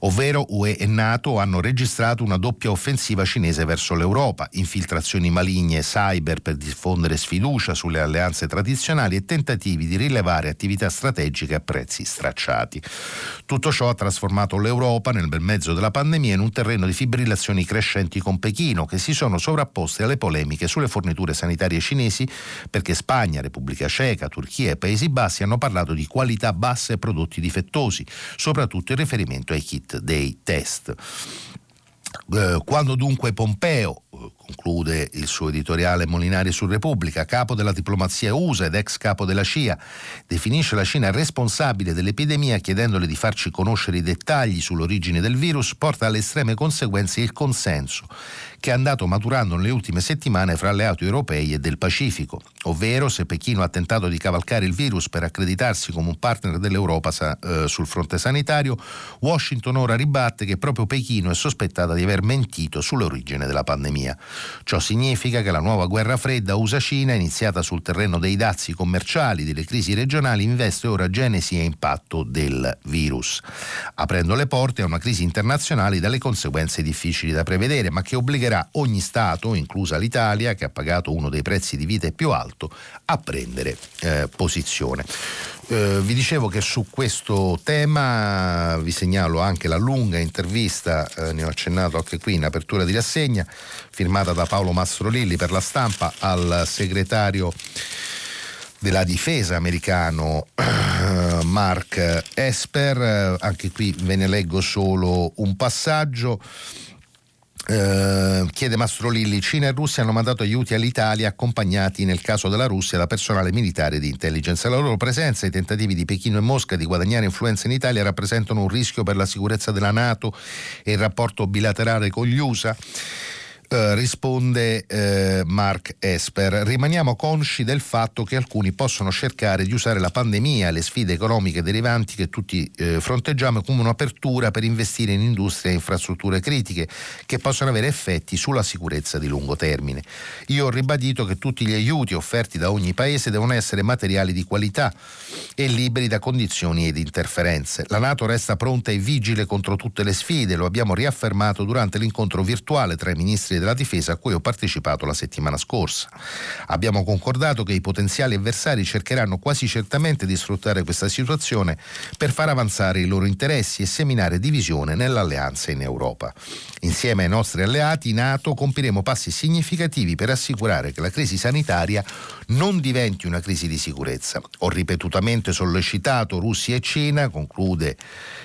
ovvero UE e NATO hanno registrato una doppia offensiva cinese verso l'Europa, infiltrazioni maligne cyber per diffondere sfiducia sulle alleanze tradizionali e tentativi di rilevare attività strategiche a prezzi stracciati. Tutto ciò ha trasformato l'Europa nel bel mezzo della pandemia in un terreno di fibrillazioni crescenti con Pechino che si sono sovrapposte alle polemiche sulle forniture sanitarie cinesi perché Spagna, Repubblica Ceca, Turchia e Paesi Bassi hanno parlato di qualità bassa e prodotti difettosi, soprattutto in riferimento ai kit dei test. Eh, quando dunque Pompeo, eh, conclude il suo editoriale Molinari su Repubblica, capo della diplomazia USA ed ex capo della CIA, definisce la Cina responsabile dell'epidemia chiedendole di farci conoscere i dettagli sull'origine del virus, porta alle estreme conseguenze il consenso che è andato maturando nelle ultime settimane fra alleati europei e del Pacifico, ovvero se Pechino ha tentato di cavalcare il virus per accreditarsi come un partner dell'Europa eh, sul fronte sanitario, Washington ora ribatte che proprio Pechino è sospettata di aver mentito sull'origine della pandemia. Ciò significa che la nuova guerra fredda USA-Cina, iniziata sul terreno dei dazi commerciali, delle crisi regionali, investe ora genesi e impatto del virus, aprendo le porte a una crisi internazionale dalle conseguenze difficili da prevedere, ma che obbligherà obbligherà ogni Stato, inclusa l'Italia, che ha pagato uno dei prezzi di vita più alto, a prendere eh, posizione. Eh, vi dicevo che su questo tema vi segnalo anche la lunga intervista, eh, ne ho accennato anche qui in apertura di rassegna, firmata da Paolo Mastrolilli per la stampa al segretario della difesa americano Mark Esper. Anche qui ve ne leggo solo un passaggio. Uh, chiede Mastro Lilli, Cina e Russia hanno mandato aiuti all'Italia accompagnati nel caso della Russia da personale militare di intelligence. La loro presenza e i tentativi di Pechino e Mosca di guadagnare influenza in Italia rappresentano un rischio per la sicurezza della Nato e il rapporto bilaterale con gli USA. Uh, risponde uh, Mark Esper. Rimaniamo consci del fatto che alcuni possono cercare di usare la pandemia e le sfide economiche derivanti che tutti uh, fronteggiamo come un'apertura per investire in industrie e infrastrutture critiche che possono avere effetti sulla sicurezza di lungo termine. Io ho ribadito che tutti gli aiuti offerti da ogni paese devono essere materiali di qualità e liberi da condizioni ed interferenze. La Nato resta pronta e vigile contro tutte le sfide, lo abbiamo riaffermato durante l'incontro virtuale tra i ministri della Difesa a cui ho partecipato la settimana scorsa. Abbiamo concordato che i potenziali avversari cercheranno quasi certamente di sfruttare questa situazione per far avanzare i loro interessi e seminare divisione nell'alleanza in Europa. Insieme ai nostri alleati NATO compiremo passi significativi per assicurare che la crisi sanitaria non diventi una crisi di sicurezza. Ho ripetutamente sollecitato Russia e Cina, conclude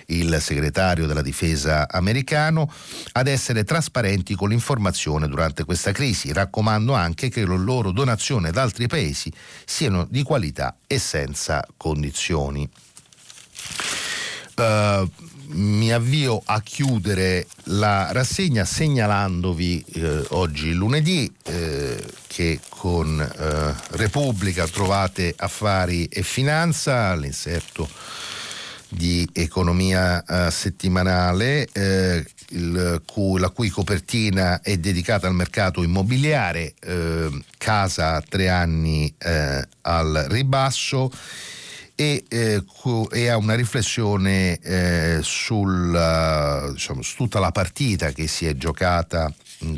il segretario della difesa americano, ad essere trasparenti con l'informazione durante questa crisi. Raccomando anche che le loro donazioni ad altri paesi siano di qualità e senza condizioni. Uh, mi avvio a chiudere la rassegna segnalandovi eh, oggi lunedì eh, che con eh, Repubblica trovate affari e finanza, all'inserto di economia eh, settimanale, eh, cu, la cui copertina è dedicata al mercato immobiliare, eh, casa tre anni al ribasso e, eh, una riflessione eh, sul, diciamo, su tutta la partita che si è giocata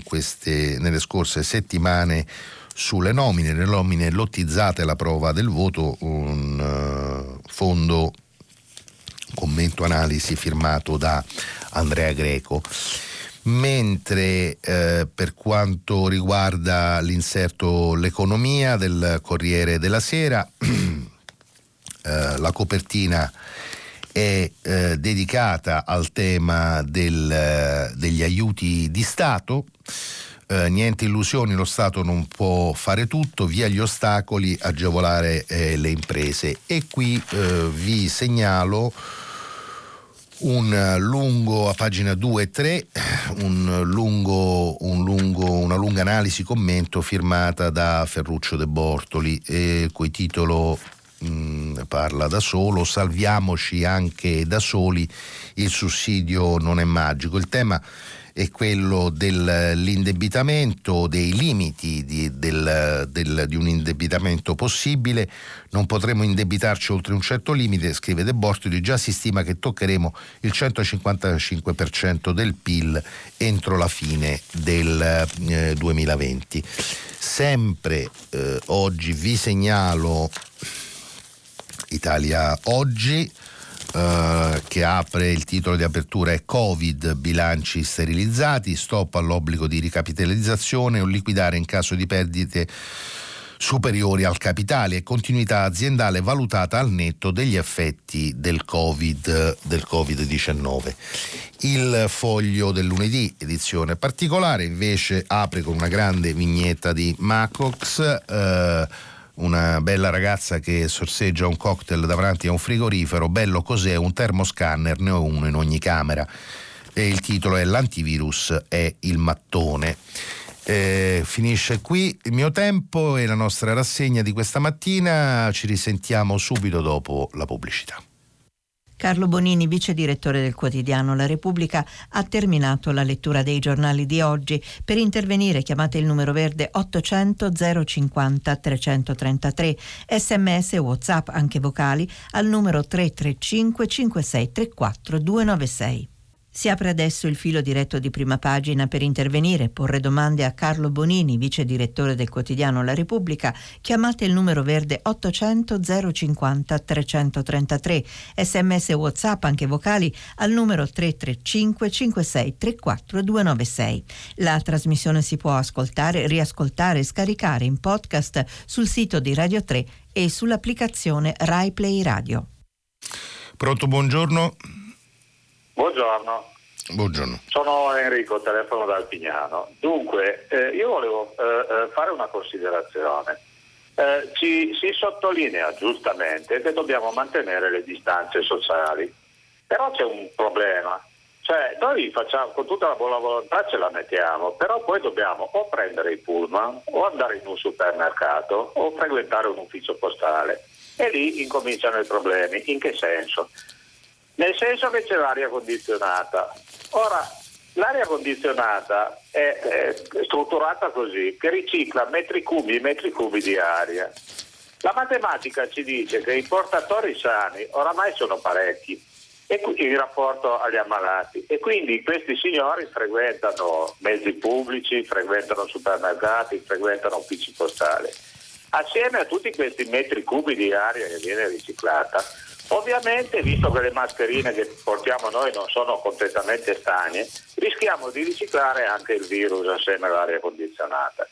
queste, nelle scorse settimane sulle nomine, le nomine lottizzate alla prova del voto, un uh, fondo commento analisi firmato da Andrea Greco. Mentre eh, per quanto riguarda l'inserto L'economia del Corriere della Sera, Eh, la copertina è eh, dedicata al tema del, eh, degli aiuti di Stato. Eh, niente illusioni, lo Stato non può fare tutto, via gli ostacoli, agevolare eh, le imprese. E qui eh, vi segnalo un lungo a pagina 2 e 3, un lungo, un lungo, una lunga analisi commento firmata da Ferruccio De Bortoli, eh, cui titolo mh, mm, parla da solo, salviamoci anche da soli, il sussidio non è magico. Il tema quello dell'indebitamento, dei limiti di, del, del, di, un indebitamento possibile. Non potremo indebitarci oltre un certo limite, scrive De Bortoli, già si stima che toccheremo il 155% del PIL entro la fine del eh, 2020. Sempre eh, oggi vi segnalo Italia Oggi. Uh, che apre il titolo di apertura è Covid, bilanci sterilizzati, stop all'obbligo di ricapitalizzazione o liquidare in caso di perdite superiori al capitale e continuità aziendale valutata al netto degli effetti del, COVID, del Covid-19. Il foglio del lunedì, edizione particolare, invece apre con una grande vignetta di Macox. Uh, una bella ragazza che sorseggia un cocktail davanti a un frigorifero, bello cos'è, un termoscanner, ne ho uno in ogni camera. E il titolo è L'antivirus è il mattone. Eh, finisce qui il mio tempo e la nostra rassegna di questa mattina. Ci risentiamo subito dopo la pubblicità. Carlo Bonini, vice direttore del quotidiano La Repubblica, ha terminato la lettura dei giornali di oggi. Per intervenire chiamate il numero verde 800 050 333, sms e whatsapp anche vocali al numero 335 5634 296. Si apre adesso il filo diretto di prima pagina per intervenire, porre domande a Carlo Bonini, vice direttore del quotidiano La Repubblica. Chiamate il numero verde 800 050 333. Sms WhatsApp anche vocali al numero 335 56 34 296. La trasmissione si può ascoltare, riascoltare e scaricare in podcast sul sito di Radio 3 e sull'applicazione Rai Play Radio. Pronto, buongiorno. Buongiorno. Buongiorno. Sono Enrico, telefono da Alpignano. Dunque, eh, io volevo eh, eh, fare una considerazione. Eh, ci, si sottolinea giustamente che dobbiamo mantenere le distanze sociali, però c'è un problema. Cioè, noi facciamo, con tutta la buona volontà ce la mettiamo, però poi dobbiamo o prendere il pullman, o andare in un supermercato, o frequentare un ufficio postale. E lì incominciano i problemi. In che senso? Nel senso che c'è l'aria condizionata. Ora, l'aria condizionata è, è strutturata così, che ricicla metri cubi e metri cubi di aria. La matematica ci dice che i portatori sani oramai sono parecchi in rapporto agli ammalati e quindi questi signori frequentano mezzi pubblici, frequentano supermercati, frequentano uffici postali. Assieme a tutti questi metri cubi di aria che viene riciclata, Ovviamente, visto che le mascherine che portiamo noi non sono completamente stagne, rischiamo di riciclare anche il virus assieme all'aria condizionata.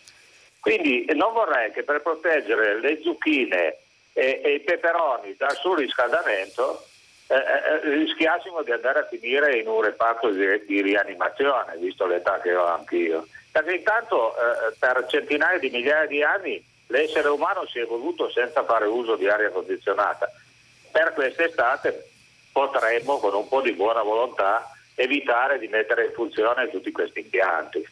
Quindi non vorrei che per proteggere le zucchine e, e i peperoni dal surriscaldamento eh, eh, rischiassimo di andare a finire in un reparto di, di, rianimazione, visto l'età che ho anch'io. Perché intanto eh, per centinaia di migliaia di anni l'essere umano si è evoluto senza fare uso di aria condizionata per quest'estate potremmo con un po' di buona volontà evitare di mettere in funzione tutti questi impianti.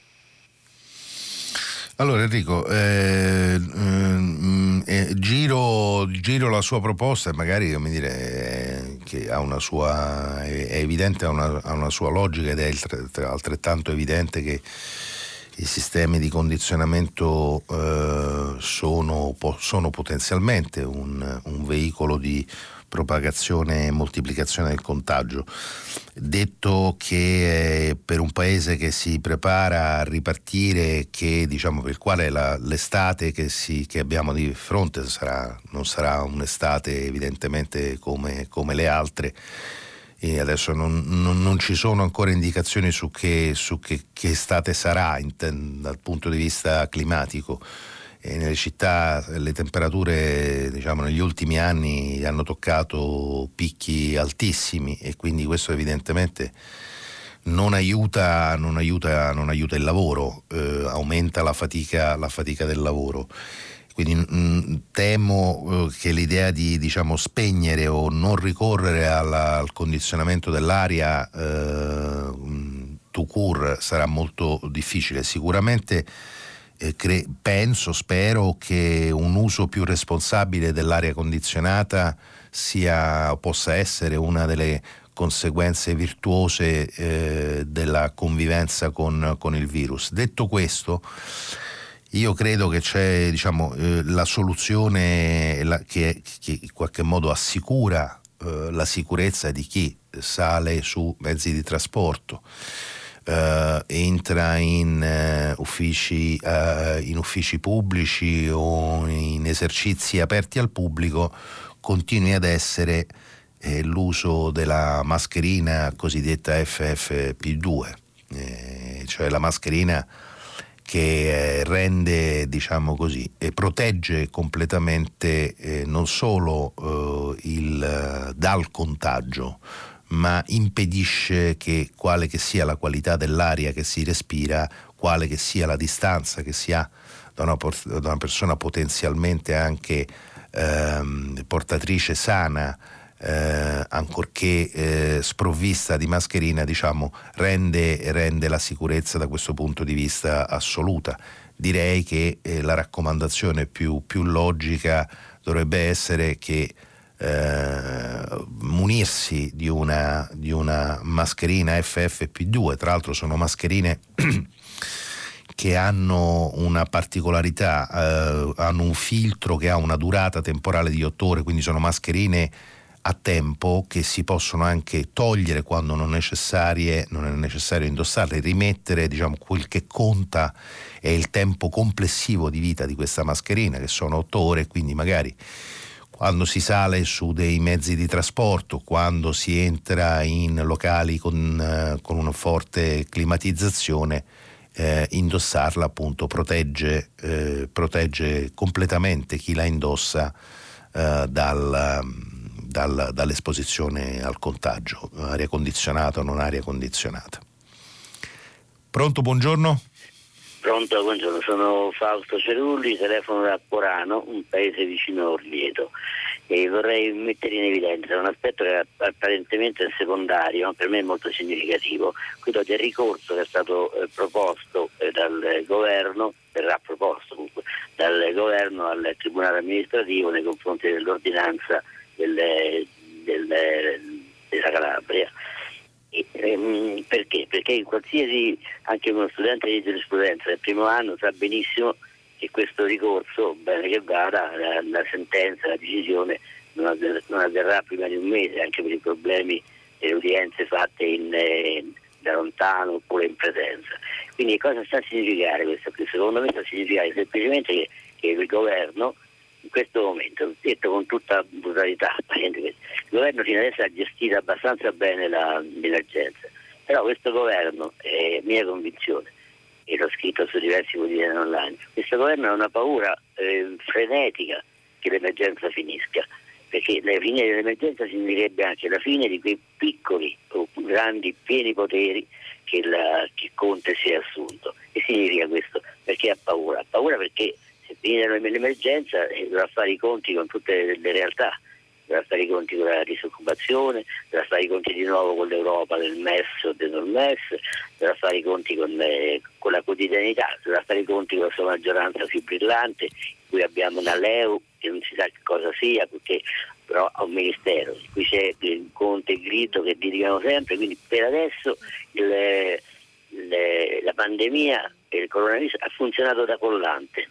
Allora Enrico, eh, mm, eh, giro, giro, la sua proposta e magari dire, eh, che ha una sua, è evidente, ha una, ha una sua logica ed è altrettanto evidente che i sistemi di condizionamento eh, sono, sono, potenzialmente un, un veicolo di propagazione e moltiplicazione del contagio. Detto che eh, per un paese che si prepara a ripartire, che, diciamo, per il quale la, l'estate che, si, che, abbiamo di fronte sarà, non sarà un'estate evidentemente come, come le altre, e adesso non, non, non, ci sono ancora indicazioni su che, su che, che estate sarà in, dal punto di vista climatico e nelle città le temperature diciamo, negli ultimi anni hanno toccato picchi altissimi e quindi questo evidentemente non aiuta, non aiuta, non aiuta il lavoro, eh, aumenta la fatica, la fatica, del lavoro. Quindi mh, mm, temo eh, che l'idea di diciamo, spegnere o non ricorrere alla, al condizionamento dell'aria eh, to cure sarà molto difficile. Sicuramente eh, cre- penso, spero che un uso più responsabile dell'aria condizionata sia, possa essere una delle conseguenze virtuose eh, della convivenza con, con, il virus. Detto questo, io credo che c'è diciamo, eh, la soluzione la, che, che, in qualche modo assicura eh, la sicurezza di chi sale su mezzi di trasporto Uh, entra in, uh, uffici, uh, in, uffici, pubblici o in esercizi aperti al pubblico continui ad essere eh, l'uso della mascherina cosiddetta FFP2, eh, cioè la mascherina che eh, rende, diciamo così, e protegge completamente non solo il, dal contagio, ma impedisce che quale che sia la qualità dell'aria che si respira, quale che sia la distanza che si ha da una, da una persona potenzialmente anche ehm, portatrice sana, eh, ancorché eh, sprovvista di mascherina, diciamo, rende, rende, la sicurezza da questo punto di vista assoluta. Direi che eh, la raccomandazione più, più logica dovrebbe essere che eh, munirsi di una, di una mascherina FFP2, tra l'altro sono mascherine che hanno una particolarità, eh, hanno un filtro che ha una durata temporale di 8 ore, quindi sono mascherine a tempo che si possono anche togliere quando non, necessarie, non è necessario indossarle, rimettere diciamo, quel che conta è il tempo complessivo di vita di questa mascherina che sono otto ore, quindi magari quando si sale su dei mezzi di trasporto, quando si entra in locali con, eh, con una forte climatizzazione, eh, indossarla appunto protegge, eh, protegge, completamente chi la indossa eh, dal, dal, dall'esposizione al contagio, aria condizionata o non aria condizionata. Pronto, buongiorno? Pronto, buongiorno, sono Fausto Cerulli, telefono da Porano, un paese vicino a Orvieto e vorrei mettere in evidenza un aspetto che apparentemente è secondario, ma per me è molto significativo, quello del ricorso che è stato eh, proposto eh, dal governo, verrà proposto comunque, dal governo al Tribunale amministrativo nei confronti dell'ordinanza del, del, della Calabria ehm, perché? Perché qualsiasi, anche uno studente di giurisprudenza del primo anno sa benissimo che questo ricorso, bene che vada, la, la sentenza, la decisione non, avver, non, avverrà prima di un mese, anche per i problemi delle udienze fatte in, eh, da lontano oppure in presenza. Quindi cosa sta a significare questo? Secondo me sta a significare semplicemente che, che il governo in questo momento, detto con tutta brutalità, il governo fino adesso ha gestito abbastanza bene la, l'emergenza, però questo governo, è mia convinzione, e l'ho scritto su diversi quotidiani online, questo governo ha una paura eh, frenetica che l'emergenza finisca, perché la fine dell'emergenza significherebbe anche la fine di quei piccoli o grandi pieni poteri che, la, che Conte si è assunto. E significa questo? Perché ha paura? Ha paura perché viene l'emergenza e dovrà fare i conti con tutte le realtà, dovrà fare i conti con la disoccupazione, dovrà fare i conti di nuovo con l'Europa del MES o del non MES, dovrà fare i conti con, eh, con, la quotidianità, dovrà fare i conti con la sua maggioranza più brillante, in cui abbiamo una LEU che non si sa che cosa sia, perché però ha un ministero, qui c'è il Conte e il che litigano sempre, quindi per adesso il, le, la pandemia e il coronavirus ha funzionato da collante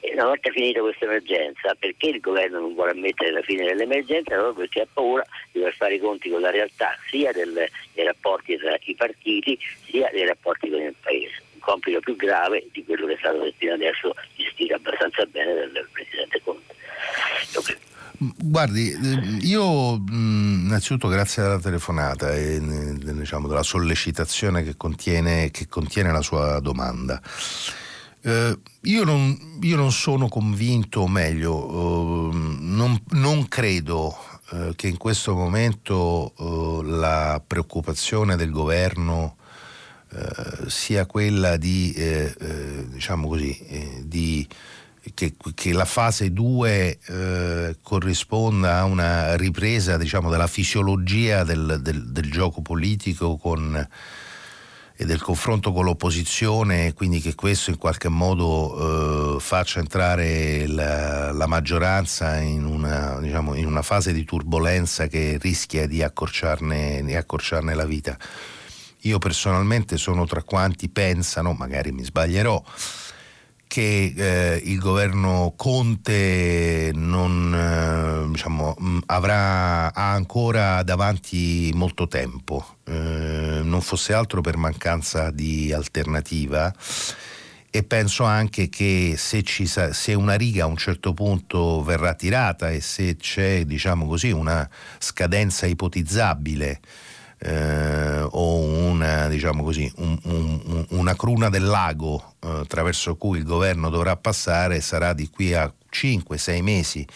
e una volta finita questa emergenza, perché il governo non vuole ammettere la fine dell'emergenza? Proprio perché ha paura di dover fare i conti con la realtà sia del, dei rapporti tra i partiti sia dei rapporti con il Paese. Un compito più grave di quello che è stato fino adesso gestito abbastanza bene dal Presidente Conte. Guardi, io innanzitutto grazie della telefonata e diciamo, della sollecitazione che contiene, che contiene la sua domanda. Eh, io, non, io, non, sono convinto, o meglio, eh, non, non, credo eh, che in questo momento eh, la preoccupazione del governo eh, sia quella di, eh, diciamo così, di, che, che, la fase 2 corrisponda a una ripresa diciamo, della fisiologia del, del, del gioco politico con e del confronto con l'opposizione, quindi che questo in qualche modo eh, faccia entrare la, la maggioranza in una, diciamo, in una, fase di turbolenza che rischia di accorciarne, di accorciarne la vita. Io personalmente sono tra quanti pensano, magari mi sbaglierò, che eh, il governo Conte non, eh, diciamo, mh, avrà ancora davanti molto tempo, eh, non fosse altro per mancanza di alternativa. E penso anche che se, ci, se, una riga a un certo punto verrà tirata e se c'è diciamo così, una scadenza ipotizzabile eh, o una, diciamo così, un, un, una cruna del lago eh, attraverso cui il governo dovrà passare sarà di qui a 5-6 mesi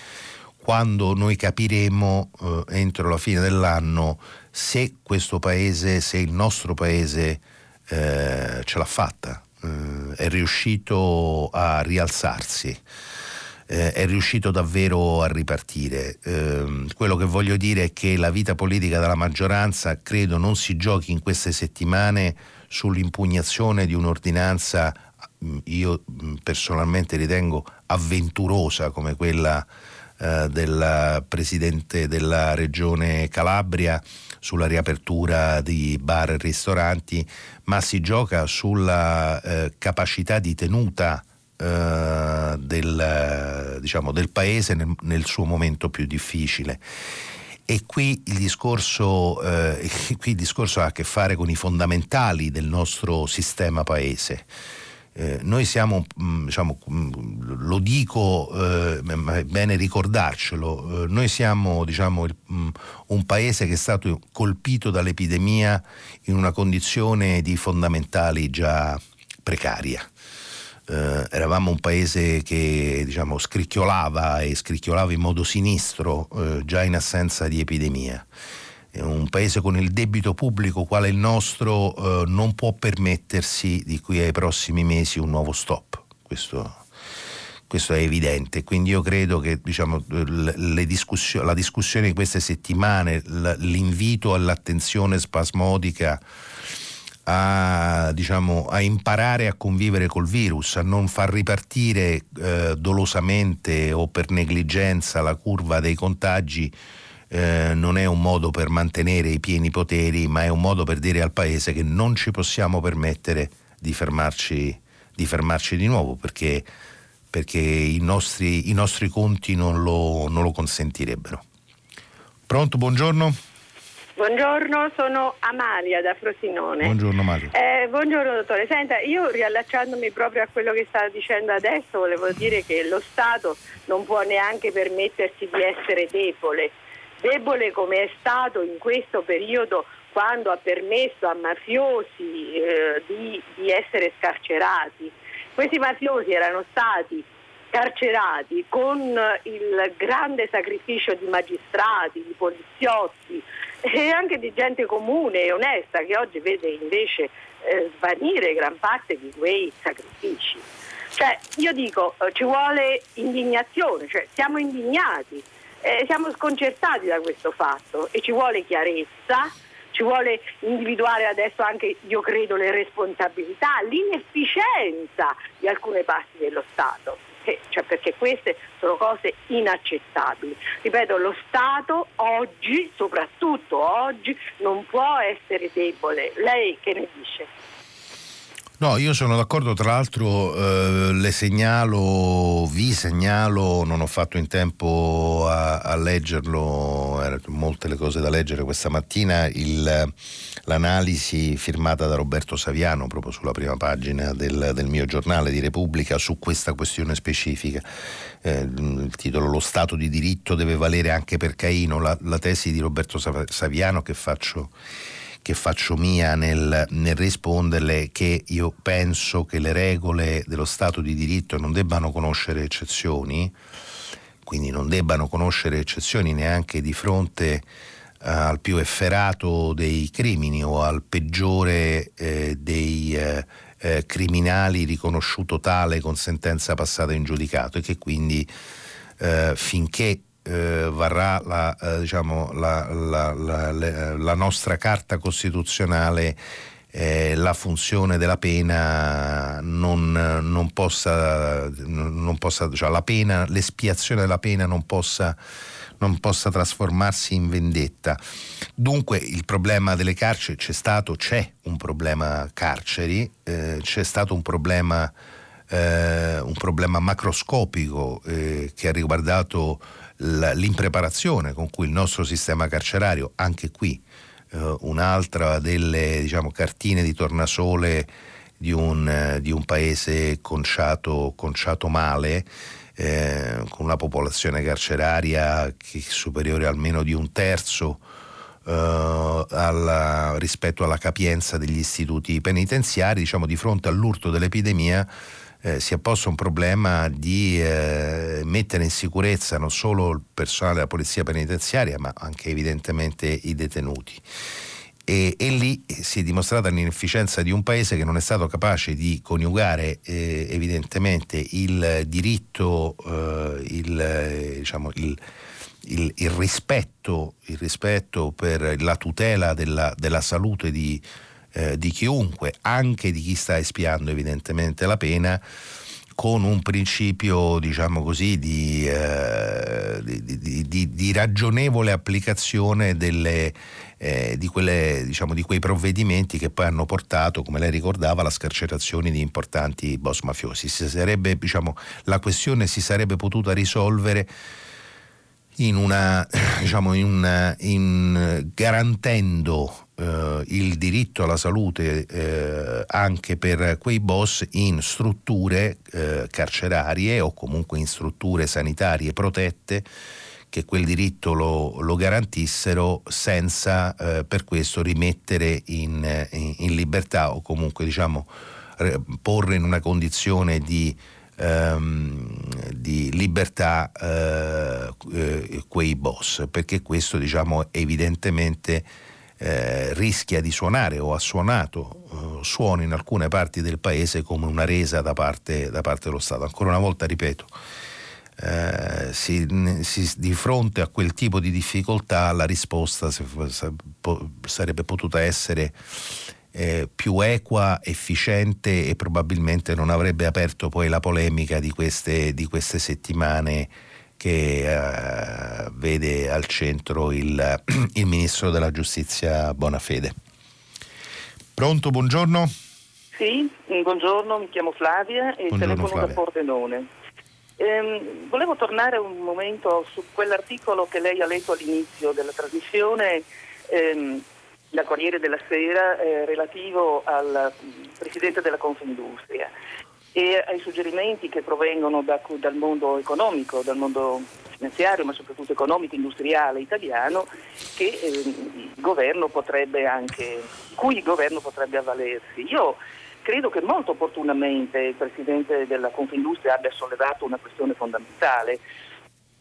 quando noi capiremo eh, entro la fine dell'anno se questo paese, se il nostro paese eh, ce l'ha fatta, eh, è riuscito a rialzarsi eh, è riuscito davvero a ripartire. Eh, quello che voglio dire è che la vita politica della maggioranza credo non si giochi in queste settimane sull'impugnazione di un'ordinanza, mm, io mm, personalmente ritengo avventurosa come quella eh, del Presidente della Regione Calabria sulla riapertura di bar e ristoranti, ma si gioca sulla eh, capacità di tenuta eh, del, diciamo, del, paese nel, nel, suo momento più difficile. E qui il, discorso, eh, qui il discorso ha a che fare con i fondamentali del nostro sistema paese. Eh, noi siamo, mm, diciamo, mm, lo dico, eh, è bene ricordarcelo, eh, noi siamo diciamo, il, mm, un paese che è stato colpito dall'epidemia in una condizione di fondamentali già precaria. Eh, eravamo un paese che diciamo, scricchiolava e scricchiolava in modo sinistro eh, già in assenza di epidemia un paese con il debito pubblico quale il nostro eh, non può permettersi di qui ai prossimi mesi un nuovo stop. Questo, questo è evidente. Quindi io credo che diciamo, discussio- la discussione di queste settimane, l'invito all'attenzione spasmodica a, diciamo, a, imparare a convivere col virus, a non far ripartire eh, dolosamente o per negligenza la curva dei contagi eh, non è un modo per mantenere i pieni poteri, ma è un modo per dire al Paese che non ci possiamo permettere di fermarci di, fermarci di nuovo perché, perché i, nostri, i, nostri, conti non lo, non lo consentirebbero. Pronto, buongiorno. Buongiorno, sono Amalia da Frosinone. Buongiorno Amalia. Eh, buongiorno dottore. Senta, io riallacciandomi proprio a quello che stava dicendo adesso, volevo dire che lo Stato non può neanche permettersi di essere debole debole come è stato in questo periodo quando ha permesso a mafiosi eh, di, di essere scarcerati. Questi mafiosi erano stati carcerati con il grande sacrificio di magistrati, di poliziotti e anche di gente comune e onesta che oggi vede invece eh, svanire gran parte di quei sacrifici. Cioè, io dico, eh, ci vuole indignazione, cioè siamo indignati eh, siamo sconcertati da questo fatto e ci vuole chiarezza, ci vuole individuare adesso anche, io credo, le responsabilità, l'inefficienza di alcune parti dello Stato. Cioè perché queste sono cose inaccettabili. Ripeto, lo Stato oggi, soprattutto oggi, non può essere debole. Lei che ne dice? No, io sono d'accordo, tra l'altro eh, le segnalo, vi segnalo, non ho fatto in tempo a, a leggerlo, erano molte le cose da leggere questa mattina, il, l'analisi firmata da Roberto Saviano proprio sulla prima pagina del, del mio giornale di Repubblica su questa questione specifica. Eh, il titolo Lo Stato di diritto deve valere anche per Caino, la, la tesi di Roberto Saviano che faccio che faccio mia nel, nel risponderle che io penso che le regole dello Stato di diritto non debbano conoscere eccezioni, quindi non debbano conoscere eccezioni neanche di fronte uh, al più efferato dei crimini o al peggiore eh, dei eh, eh, criminali riconosciuto tale con sentenza passata in giudicato e che quindi eh, finché eh, varrà la, eh, diciamo, la, la, la, nostra carta costituzionale eh, la funzione della pena non, non possa, non possa cioè la pena, l'espiazione della pena non possa, non possa trasformarsi in vendetta. Dunque il problema delle carceri c'è stato, c'è un problema carceri, eh, c'è stato un problema, eh, un problema macroscopico eh, che ha riguardato l'impreparazione con cui il nostro sistema carcerario, anche qui eh, un'altra delle diciamo, cartine di tornasole di un, eh, di un paese conciato, conciato male, eh, con una popolazione carceraria che è superiore almeno di un terzo Uh, alla, rispetto alla capienza degli istituti penitenziari, diciamo di fronte all'urto dell'epidemia eh, si è posto un problema di eh, mettere in sicurezza non solo il personale della polizia penitenziaria, ma anche evidentemente i detenuti. E, e, lì si è dimostrata l'inefficienza di un paese che non è stato capace di coniugare eh, evidentemente il diritto, eh, il, diciamo, il, il, il, rispetto, il, rispetto, per la tutela della, della salute di eh, di chiunque, anche di chi sta espiando evidentemente la pena, con un principio, diciamo così, di, eh, di, di, di ragionevole applicazione delle, eh, quelle, diciamo, di, quei provvedimenti che poi hanno portato, come lei ricordava, alla scarcerazione di importanti boss mafiosi. Sarebbe, diciamo, la questione si sarebbe potuta risolvere in una, diciamo, in una, in, garantendo eh, il diritto alla salute eh, anche per quei boss in strutture eh, carcerarie o comunque in strutture sanitarie protette che quel diritto lo, lo garantissero senza eh, per questo rimettere in, in, in, libertà o comunque diciamo porre in una condizione di ehm, di libertà eh, eh, quei boss, perché questo diciamo evidentemente eh, rischia di suonare o ha suonato, eh, suona in alcune parti del paese come una resa da parte, da parte dello Stato. Ancora una volta ripeto, eh, si, si, di fronte a quel tipo di difficoltà la risposta sarebbe potuta essere eh, più equa, efficiente e probabilmente non avrebbe aperto poi la polemica di queste, di queste settimane che eh, vede al centro il, il, ministro della giustizia Bonafede. Pronto, buongiorno? Sì, buongiorno, mi chiamo Flavia e buongiorno, telefono Flavia. da Pordenone. Ehm, volevo tornare un momento su quell'articolo che lei ha letto all'inizio della trasmissione ehm, da Corriere della Sera eh, relativo al Presidente della Confindustria e ai suggerimenti che provengono da, dal mondo economico, dal mondo finanziario, ma soprattutto economico industriale italiano, che, eh, il anche, cui il governo potrebbe avvalersi. Io credo che molto opportunamente il Presidente della Confindustria abbia sollevato una questione fondamentale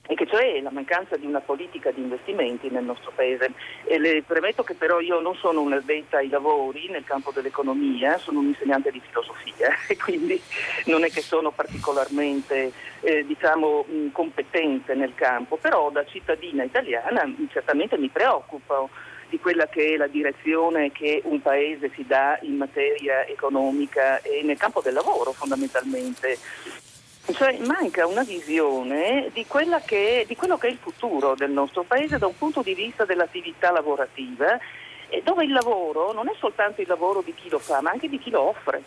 e che cioè la mancanza di una politica di investimenti nel nostro Paese. E le premetto che però io non sono un'addetta ai lavori nel campo dell'economia, sono un insegnante di filosofia e quindi non è che sono particolarmente eh, diciamo, competente nel campo, però da cittadina italiana certamente mi preoccupo di quella che è la direzione che un paese si dà in materia economica e nel campo del lavoro fondamentalmente. Cioè manca una visione di, che, di, quello che è il futuro del nostro Paese da un punto di vista dell'attività lavorativa, dove il lavoro non è soltanto il lavoro di chi lo fa, ma anche di chi lo offre.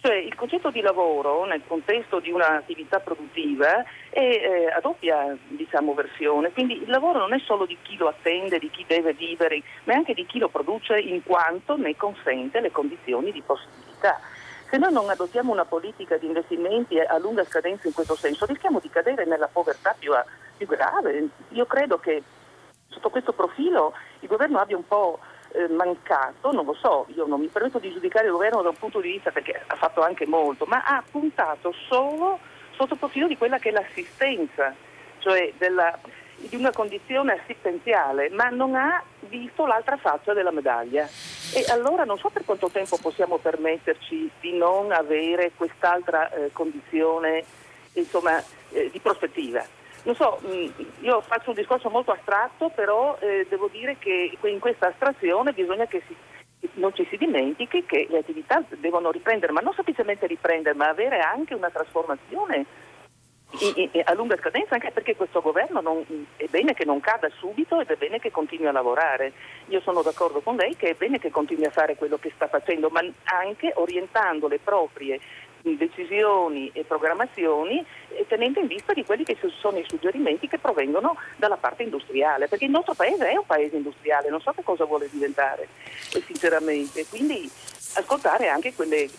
Cioè, il concetto di lavoro nel contesto di un'attività produttiva è eh, a doppia diciamo, versione, quindi il lavoro non è solo di chi lo attende, di chi deve vivere, ma anche di chi lo produce in quanto ne consente le condizioni di possibilità. Se noi non adottiamo una politica di investimenti a lunga scadenza in questo senso, rischiamo di cadere nella povertà più, più grave. Io credo che sotto questo profilo il governo abbia un po' eh, mancato, non lo so, io non mi permetto di giudicare il governo da un punto di vista perché ha fatto anche molto, ma ha puntato solo sotto il profilo di quella che è l'assistenza, cioè della, di una condizione assistenziale, ma non ha visto l'altra faccia della medaglia. E allora non so per quanto tempo possiamo permetterci di non avere quest'altra eh, condizione insomma, eh, di prospettiva. Non so, mh, mm, io faccio un discorso molto astratto, però eh, devo dire che in questa astrazione bisogna che si, non ci si dimentichi che le attività devono riprendere, ma non semplicemente riprendere, ma avere anche una trasformazione a lunga scadenza anche perché questo governo non, è bene che non cada subito ed è bene che continui a lavorare. Io sono d'accordo con lei che è bene che continui a fare quello che sta facendo, ma anche orientando le proprie decisioni e programmazioni e tenendo in vista di quelli che sono i suggerimenti che provengono dalla parte industriale, perché il nostro paese è un paese industriale, non so che cosa vuole diventare sinceramente, quindi ascoltare anche quelle eh,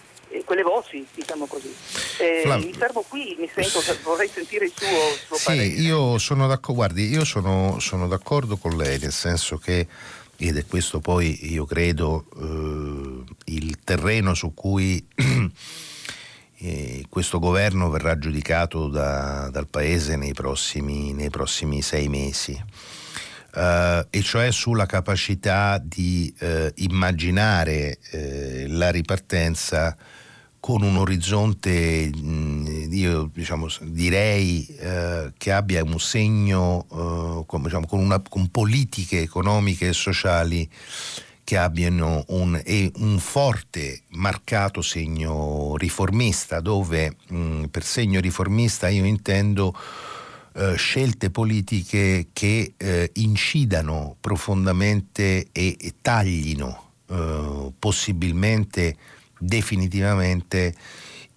quelle voci, diciamo così. Eh, Flav... Mi fermo qui, mi sento, vorrei sentire il suo, il suo sì, parere. Io sono d'accordo, guardi, io sono, sono, d'accordo con lei, nel senso che, ed è questo poi io credo eh, il terreno su cui eh, questo governo verrà giudicato da, dal Paese nei prossimi, nei prossimi sei mesi. Uh, e cioè sulla capacità di uh, immaginare uh, la ripartenza con un orizzonte, io diciamo, direi eh, che abbia un segno, eh, con, diciamo, con, una, con, politiche economiche e sociali che abbiano un, un forte, marcato segno riformista, dove mh, per segno riformista io intendo eh, scelte politiche che eh, incidano profondamente e, e taglino eh, possibilmente definitivamente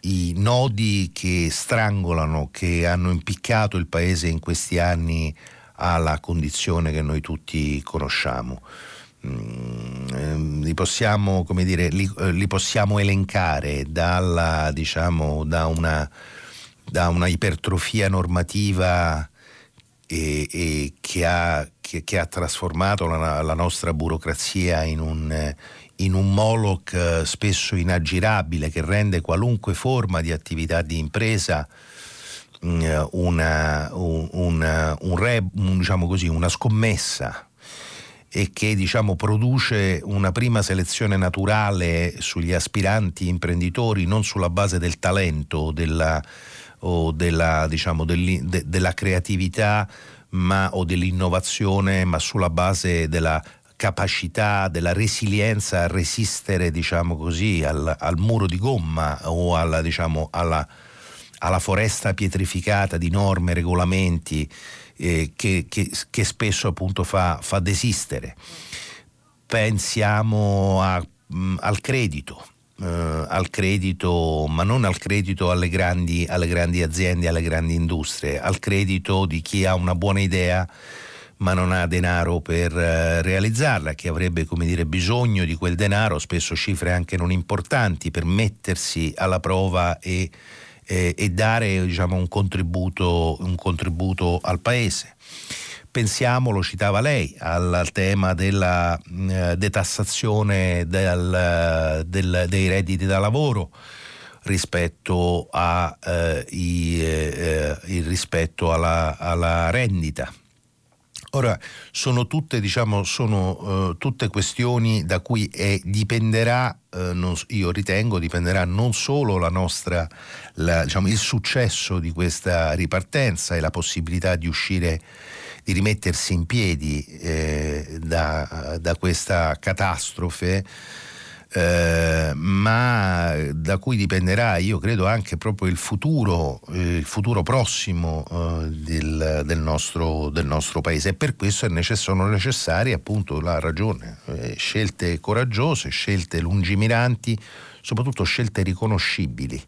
i nodi che strangolano, che hanno impiccato il paese in questi anni alla condizione che noi tutti conosciamo. Mm, ehm, li, possiamo, dire, li, eh, li, possiamo, elencare dalla, diciamo, da, una, da una ipertrofia normativa e, e che, ha, che, che, ha, trasformato la, la nostra burocrazia in un, in un Moloch eh, spesso inaggirabile che rende qualunque forma di attività di impresa mm, una, un, un, un re, diciamo così, una scommessa e che diciamo, produce una prima selezione naturale sugli aspiranti imprenditori non sulla base del talento della, o della, diciamo, de, della creatività ma, o dell'innovazione, ma sulla base della capacità, della resilienza a resistere diciamo così, al, al muro di gomma o alla, diciamo, alla, alla foresta pietrificata di norme, regolamenti eh, che, che, che, spesso appunto fa, fa desistere. Pensiamo a, mh, mm, al credito, eh, al credito, ma non al credito alle grandi, alle grandi aziende, alle grandi industrie, al credito di chi ha una buona idea ma non ha denaro per uh, realizzarla, che avrebbe dire, bisogno di quel denaro, spesso cifre anche non importanti, per mettersi alla prova e eh, e dare diciamo, un, contributo, un, contributo, al Paese. Pensiamo, lo citava lei, al, tema della eh, detassazione del, del, dei redditi da lavoro rispetto, a, eh, i, eh, eh, rispetto alla, alla rendita. Ora, sono tutte, diciamo, sono, uh, tutte questioni da cui è, dipenderà, non, io ritengo, dipenderà non solo la nostra, la, diciamo, il successo di questa ripartenza e la possibilità di uscire, di rimettersi in piedi eh, da, da questa catastrofe, eh, ma da cui dipenderà, io credo, anche proprio il futuro, eh, il futuro prossimo eh, del, del, nostro, del, nostro, paese. E per questo necess- sono necessarie, appunto, la ragione, eh, scelte coraggiose, scelte lungimiranti, soprattutto scelte riconoscibili.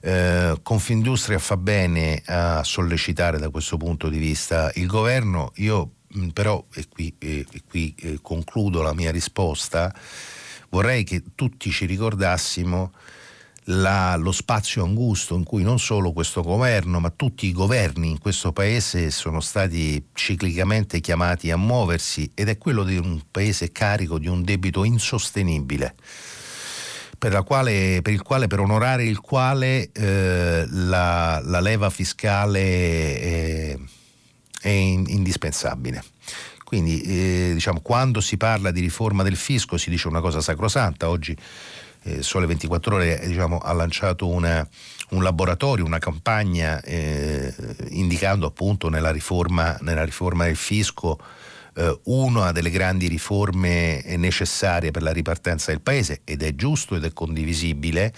Eh, Confindustria fa bene a sollecitare da questo punto di vista il governo. Io però, e qui, e qui concludo la mia risposta, vorrei che tutti ci ricordassimo la, lo spazio angusto in cui non solo questo governo, ma tutti i governi in questo paese sono stati ciclicamente chiamati a muoversi ed è quello di un paese carico di un debito insostenibile. Per, quale, per, quale, per onorare il quale eh, la, la, leva fiscale è, è indispensabile. Quindi eh, diciamo, quando si parla di riforma del fisco si dice una cosa sacrosanta. Oggi eh, Sole 24 Ore diciamo, ha lanciato una, un laboratorio, una campagna eh, indicando appunto nella riforma, nella riforma del fisco eh, una delle grandi riforme necessarie per la ripartenza del Paese ed è giusto ed è condivisibile.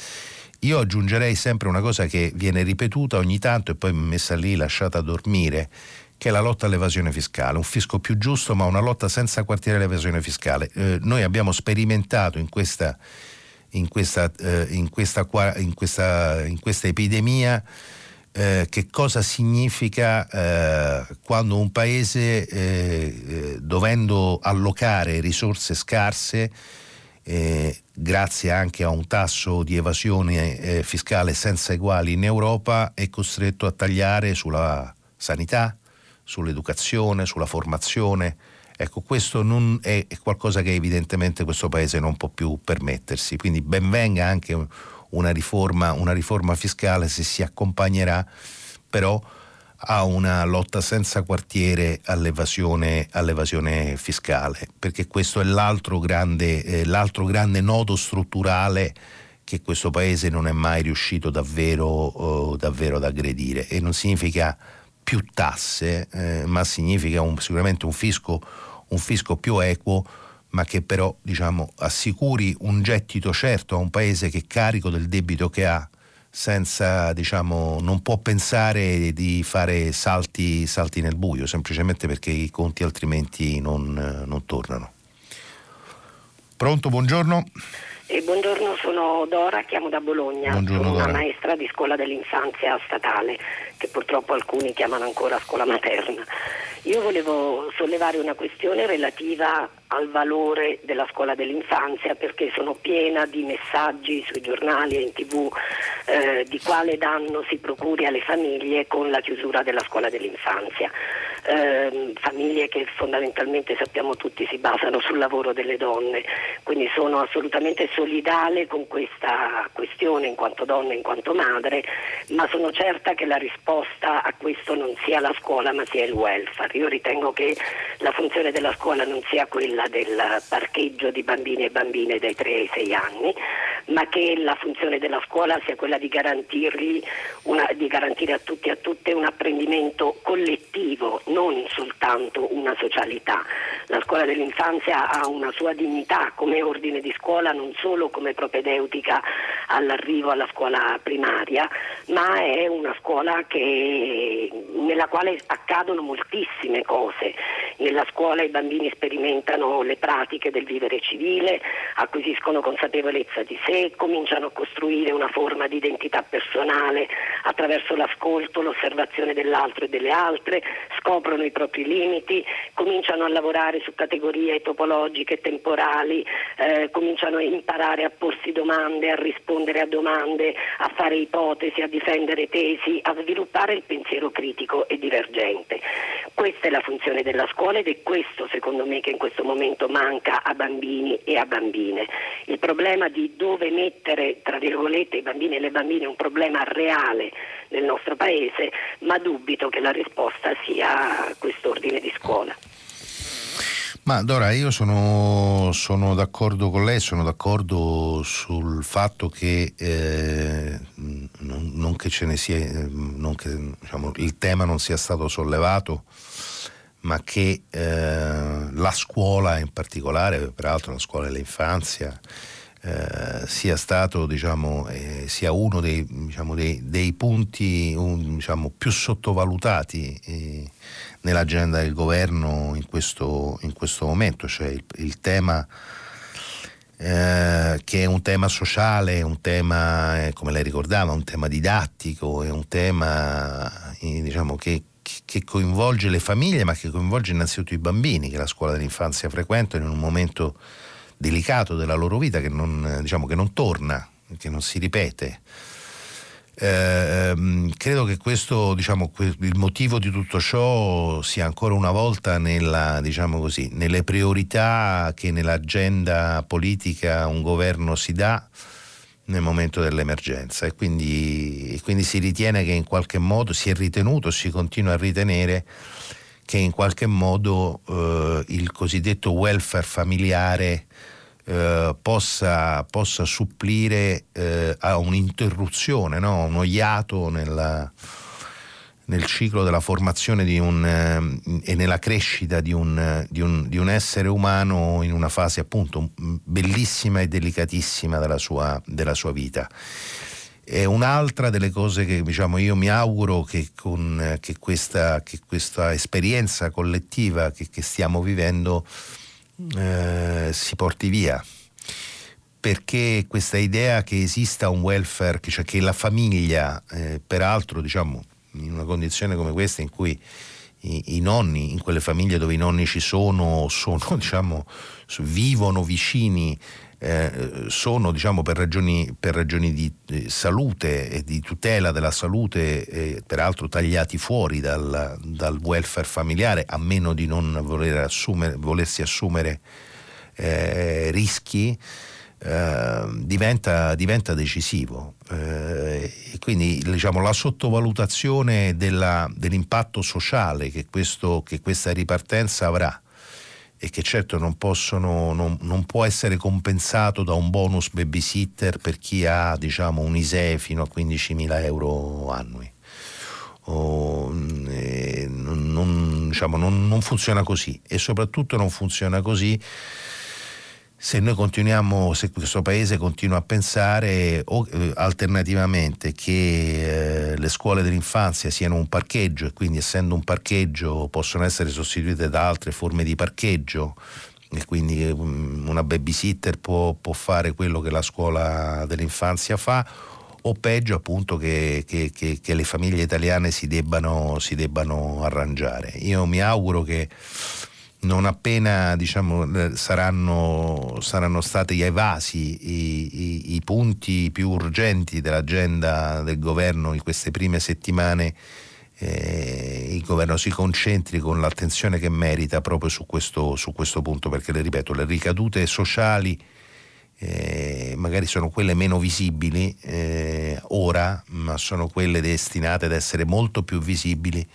Io aggiungerei sempre una cosa che viene ripetuta ogni tanto e poi messa lì lasciata dormire che è la lotta all'evasione fiscale, un fisco più giusto ma una lotta senza quartiere all'evasione fiscale. Eh, noi abbiamo sperimentato in questa, in questa, eh, in questa, in questa, in questa epidemia eh, che cosa significa eh, quando un paese, eh, eh, dovendo allocare risorse scarse, grazie anche a un tasso di evasione fiscale senza eguali in Europa, è costretto a tagliare sulla sanità, sull'educazione, sulla formazione. Ecco, questo è qualcosa che evidentemente questo Paese non può più permettersi, quindi benvenga anche una riforma, una riforma fiscale se si accompagnerà però a una lotta senza quartiere all'evasione, all'evasione fiscale, perché questo è l'altro grande, eh, l'altro grande nodo strutturale che questo Paese non è mai riuscito davvero, oh, davvero ad aggredire. E non significa più tasse, eh, ma significa un, sicuramente un fisco, un fisco, più equo, ma che però diciamo, assicuri un gettito certo a un paese che è carico del debito che ha, senza, diciamo, non può pensare di fare salti, salti nel buio, semplicemente perché i conti altrimenti non, non tornano. Pronto, buongiorno. Eh, buongiorno, sono Dora, chiamo da Bologna, buongiorno, sono una Dora. maestra di scuola dell'infanzia statale, che purtroppo alcuni chiamano ancora scuola materna. Io volevo sollevare una questione relativa al valore della scuola dell'infanzia perché sono piena di messaggi sui giornali e in tv eh, di quale danno si procuri alle famiglie con la chiusura della scuola dell'infanzia. Eh, famiglie che fondamentalmente sappiamo tutti si basano sul lavoro delle donne, quindi sono assolutamente solidale con questa questione in quanto donna, in quanto madre, ma sono certa che la risposta a questo non sia la scuola ma sia il welfare. Io ritengo che la funzione della scuola non sia quella del parcheggio di bambini e bambine dai 3 ai 6 anni, ma che la funzione della scuola sia quella di, una, di garantire a tutti e a tutte un apprendimento collettivo, non soltanto una socialità. La scuola dell'infanzia ha una sua dignità come ordine di scuola, non solo come propedeutica all'arrivo alla scuola primaria, ma è una scuola che, nella quale accadono moltissime cose. Nella scuola i bambini sperimentano le pratiche del vivere civile, acquisiscono consapevolezza di sé, cominciano a costruire una forma di identità personale attraverso l'ascolto, l'osservazione dell'altro e delle altre, scoprono i propri limiti, cominciano a lavorare su categorie topologiche temporali, eh, cominciano a imparare a porsi domande, a rispondere a domande, a fare ipotesi, a difendere tesi, a sviluppare il pensiero critico e divergente. Questa è la funzione della scuola ed è questo secondo me che in questo momento manca a bambini e a bambine. Il problema di dove mettere tra virgolette i bambini e le bambine è un problema reale nel nostro paese, ma dubito che la risposta sia quest'ordine di scuola. Ma Dora, io sono, sono, d'accordo con lei, sono d'accordo sul fatto che, eh, non, non, che sia, non che diciamo, il tema non sia stato sollevato, ma che eh, la scuola in particolare, peraltro la scuola dell'infanzia, eh, sia stato diciamo, eh, sia uno dei, diciamo, dei, dei punti un, diciamo, più sottovalutati eh, nell'agenda del governo in questo, in questo momento, cioè il, il tema eh, che è un tema sociale, un tema, eh, come lei ricordava, un tema didattico, è un tema eh, diciamo, che, che coinvolge le famiglie, ma che coinvolge innanzitutto i bambini che la scuola dell'infanzia frequentano in un momento delicato della loro vita che non, diciamo, che non torna, che non si ripete. Eh, credo che questo, diciamo, il motivo di tutto ciò sia ancora una volta nella, diciamo così, nelle priorità che nell'agenda politica un governo si dà nel momento dell'emergenza e quindi, e quindi si ritiene che in qualche modo si è ritenuto, si continua a ritenere che in qualche modo eh, il cosiddetto welfare familiare eh, possa, possa, supplire eh, a un'interruzione, no? uno iato nella, nel ciclo della formazione un, eh, e nella crescita di un, di, un, di un, essere umano in una fase appunto bellissima e delicatissima della sua, della sua vita. È un'altra delle cose che diciamo, io mi auguro che, con, che, questa, che questa, esperienza collettiva che, che stiamo vivendo eh, si porti via. Perché questa idea che esista un welfare, cioè che la famiglia, eh, peraltro diciamo, in una condizione come questa in cui i, i, nonni, in quelle famiglie dove i nonni ci sono, sono diciamo, vivono vicini eh, sono diciamo, per, ragioni, per ragioni di eh, salute e di tutela della salute, eh, peraltro tagliati fuori dal, dal, welfare familiare, a meno di non voler assumere, volersi assumere eh, rischi. Eh, diventa, diventa, decisivo eh, quindi diciamo, la sottovalutazione della, dell'impatto sociale che, questo, che questa ripartenza avrà e che certo non, possono, non, non, può essere compensato da un bonus babysitter per chi ha diciamo, un ISEE fino a 15.000 euro annui. O, eh, non, diciamo, non funziona così e soprattutto non funziona così se noi continuiamo, se questo paese continua a pensare o, eh, alternativamente che eh, le scuole dell'infanzia siano un parcheggio e quindi essendo un parcheggio possono essere sostituite da altre forme di parcheggio e quindi um, una babysitter può, può fare quello che la scuola dell'infanzia fa o peggio appunto che, che, che, che le famiglie italiane si debbano, si debbano arrangiare. Io mi auguro che non appena diciamo, saranno, saranno, stati evasi i, i, i, punti più urgenti dell'agenda del governo in queste prime settimane, eh, il governo si concentri con l'attenzione che merita proprio su questo, su questo punto, perché le ripeto, le ricadute sociali eh, magari sono quelle meno visibili eh, ora, ma sono quelle destinate ad essere molto più visibili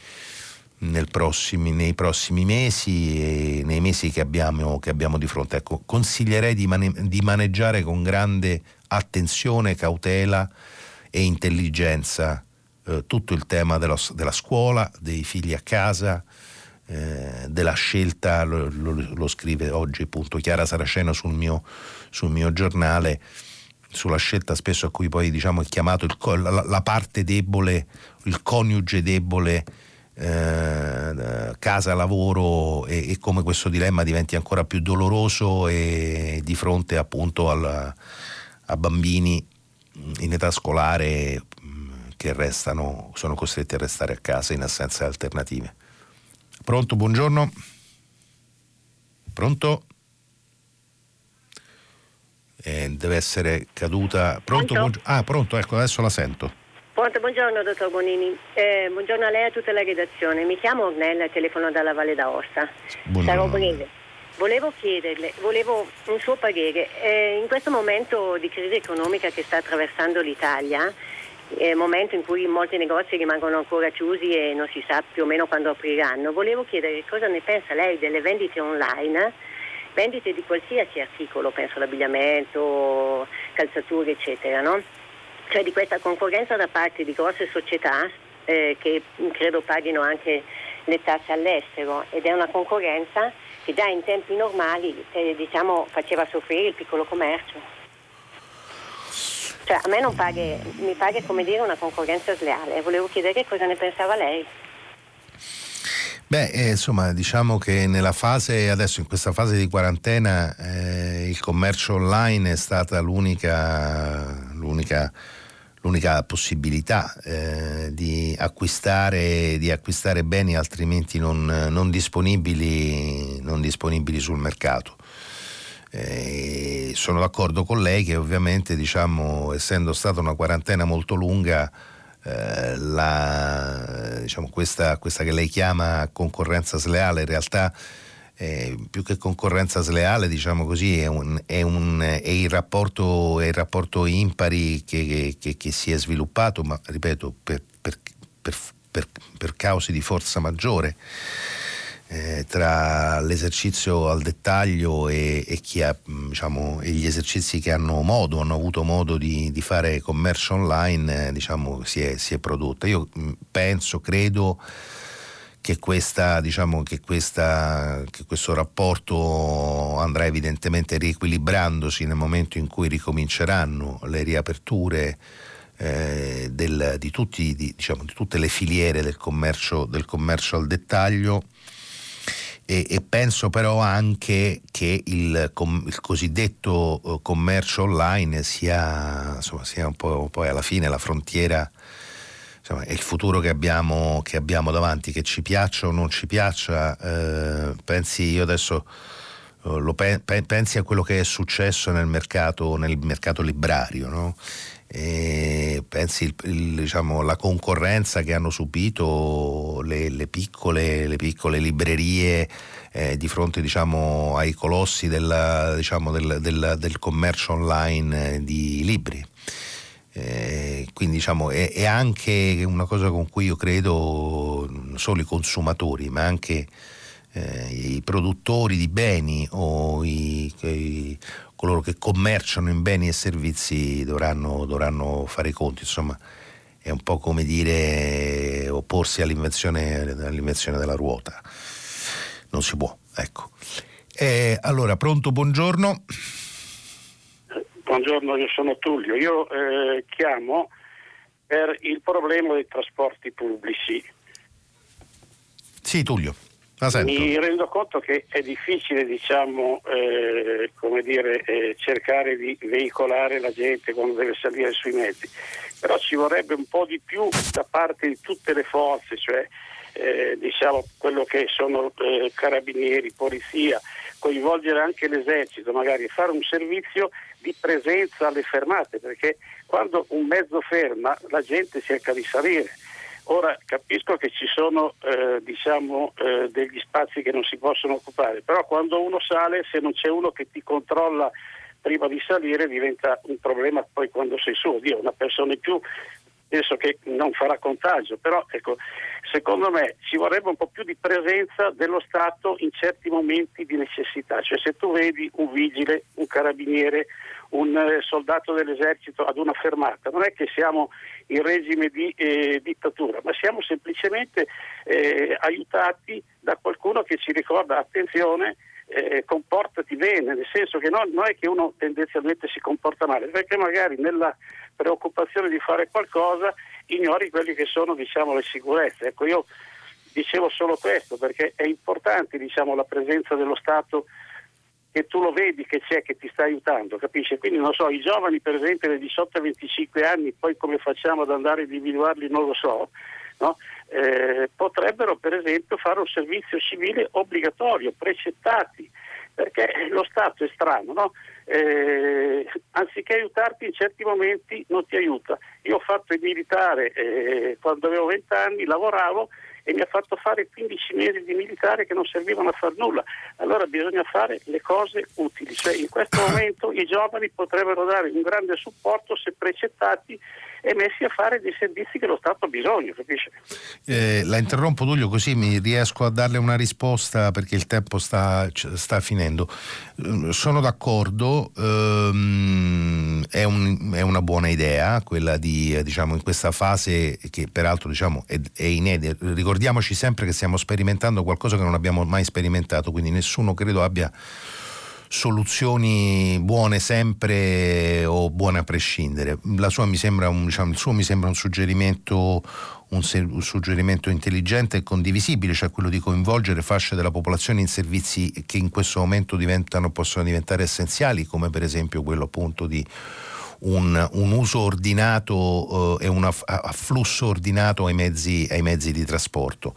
prossimi, nei prossimi mesi e nei mesi che abbiamo, che abbiamo di fronte. Ecco, consiglierei di, mane- di, maneggiare con grande attenzione, cautela e intelligenza eh, tutto il tema dello, della scuola, dei figli a casa, eh, della scelta, lo, lo, lo, scrive oggi appunto Chiara Saraceno sul mio, sul mio giornale, sulla scelta spesso a cui poi diciamo, è chiamato il, la, la, parte debole, il coniuge debole. Eh, casa, lavoro e, e, come questo dilemma diventi ancora più doloroso e di fronte appunto al, a bambini in età scolare che restano, sono costretti a restare a casa in assenza di alternative. Pronto, buongiorno. Pronto? Eh, deve essere caduta. Pronto? Pronto? ah, pronto, ecco, adesso la sento. Pronto, buongiorno dottor Bonini. Eh, buongiorno a lei e a tutta la redazione. Mi chiamo Ornella e telefono dalla Valle d'Aosta. Sarò breve. Volevo chiederle, volevo un suo parere. Eh, in questo momento di crisi economica che sta attraversando l'Italia, il momento in cui molti negozi rimangono ancora chiusi e non si sa più o meno quando apriranno. Volevo chiedere cosa ne pensa lei delle vendite online, vendite di qualsiasi articolo, penso all'abbigliamento, calzature, eccetera, no? Cioè di questa concorrenza da parte di grosse società eh, che credo paghino anche le tasse all'estero ed è una concorrenza che già in tempi normali eh, diciamo, faceva soffrire il piccolo commercio. Cioè, a me non pare, mi pare come dire una concorrenza sleale. Volevo chiedere cosa ne pensava lei. Beh, eh, insomma, diciamo che nella fase, adesso in questa fase di quarantena, eh, il commercio online è stata l'unica, l'unica, l'unica possibilità eh, di, acquistare, di, acquistare, beni altrimenti non, non, disponibili, non disponibili sul mercato. Eh, sono d'accordo con lei che ovviamente diciamo, essendo stata una quarantena molto lunga eh, la, diciamo, questa, questa, che lei chiama concorrenza sleale in realtà eh, più che concorrenza sleale diciamo così è, un, è, un, è, il, rapporto, è il, rapporto, impari che, che, che, si è sviluppato ma ripeto per, per, per, per cause di forza maggiore eh, tra l'esercizio al dettaglio e, e, ha, diciamo, e, gli esercizi che hanno modo, hanno avuto modo di, di fare commercio online, eh, diciamo, si, è, si, è, prodotta. Io mm, penso, credo che, questa, diciamo, che, questa, che questo rapporto andrà evidentemente riequilibrandosi nel momento in cui ricominceranno le riaperture. Eh, del, di, tutti, di, diciamo, di, tutte le filiere del commercio, del commercio al dettaglio e, e penso però anche che il, com, il cosiddetto eh, commercio online sia, insomma, sia un po' poi alla fine la frontiera insomma, è il futuro che abbiamo, che abbiamo, davanti, che ci piaccia o non ci piaccia, eh, pensi io adesso eh, pe- pensi a quello che è successo nel mercato, nel mercato librario, no? Pensi il, il, diciamo, la concorrenza che hanno subito le, le, piccole, le piccole, librerie eh, di fronte diciamo, ai colossi della, diciamo, del, del, del, commercio online di libri. Eh, quindi diciamo, è, è, anche una cosa con cui io credo non solo i consumatori ma anche eh, i produttori di beni o i, i, coloro che commerciano in beni e servizi dovranno, dovranno fare i conti, insomma è un po' come dire opporsi all'invenzione, all'invenzione della ruota, non si può, ecco. Eh, allora, pronto, buongiorno. Buongiorno, io sono Tullio, io eh, chiamo per il problema dei trasporti pubblici. Sì, Tullio. Mi rendo conto che è difficile diciamo, eh, dire, eh, cercare di veicolare la gente quando deve salire sui mezzi. però ci vorrebbe un po' di più da parte di tutte le forze, cioè eh, diciamo quello che sono eh, carabinieri, polizia, coinvolgere anche l'esercito, magari fare un servizio di presenza alle fermate, perché quando un mezzo ferma la gente cerca di salire. Ora capisco che ci sono eh, diciamo, eh, degli spazi che non si possono occupare, però quando uno sale, se non c'è uno che ti controlla prima di salire, diventa un problema poi quando sei su. Dio, una persona in più penso che non farà contagio, però ecco, secondo me ci vorrebbe un po' più di presenza dello Stato in certi momenti di necessità, cioè se tu vedi un vigile, un carabiniere, un eh, soldato dell'esercito ad una fermata, non è che siamo in regime di eh, dittatura, ma siamo semplicemente eh, aiutati da qualcuno che ci ricorda attenzione eh, comportati bene, nel senso che non, non, è che uno tendenzialmente si comporta male, perché magari nella preoccupazione di fare qualcosa ignori quelle che sono diciamo, le sicurezze. Ecco, io dicevo solo questo perché è importante diciamo, la presenza dello Stato che tu lo vedi che c'è, che ti sta aiutando, capisci? Quindi non so, i giovani per esempio dai 18 ai 25 anni, poi come facciamo ad andare a individuarli non lo so, no? Eh, potrebbero per esempio fare un servizio civile obbligatorio, precettati, perché lo Stato è strano, no? eh, anziché aiutarti in certi momenti non ti aiuta. Io ho fatto il militare eh, quando avevo 20 anni, lavoravo e mi ha fatto fare 15 mesi di militare che non servivano a far nulla. Allora bisogna fare le cose utili, cioè in questo momento i giovani potrebbero dare un grande supporto se precettati e messi a fare dei servizi che lo Stato ha bisogno, capisce? Eh, la interrompo Tullio così mi riesco a darle una risposta perché il tempo sta, sta finendo. Eh, sono d'accordo, ehm, è, un, è, una buona idea quella di, diciamo, in questa fase che peraltro diciamo, è, è inedita. Ricordiamoci sempre che stiamo sperimentando qualcosa che non abbiamo mai sperimentato, quindi nessuno credo abbia soluzioni buone sempre o buone a prescindere. Un, diciamo, il suo mi sembra un suggerimento, un, suggerimento intelligente e condivisibile, cioè quello di coinvolgere fasce della popolazione in servizi che in questo momento possono diventare essenziali, come per esempio quello appunto di un, un uso ordinato eh, e un afflusso ordinato ai mezzi, ai mezzi di trasporto.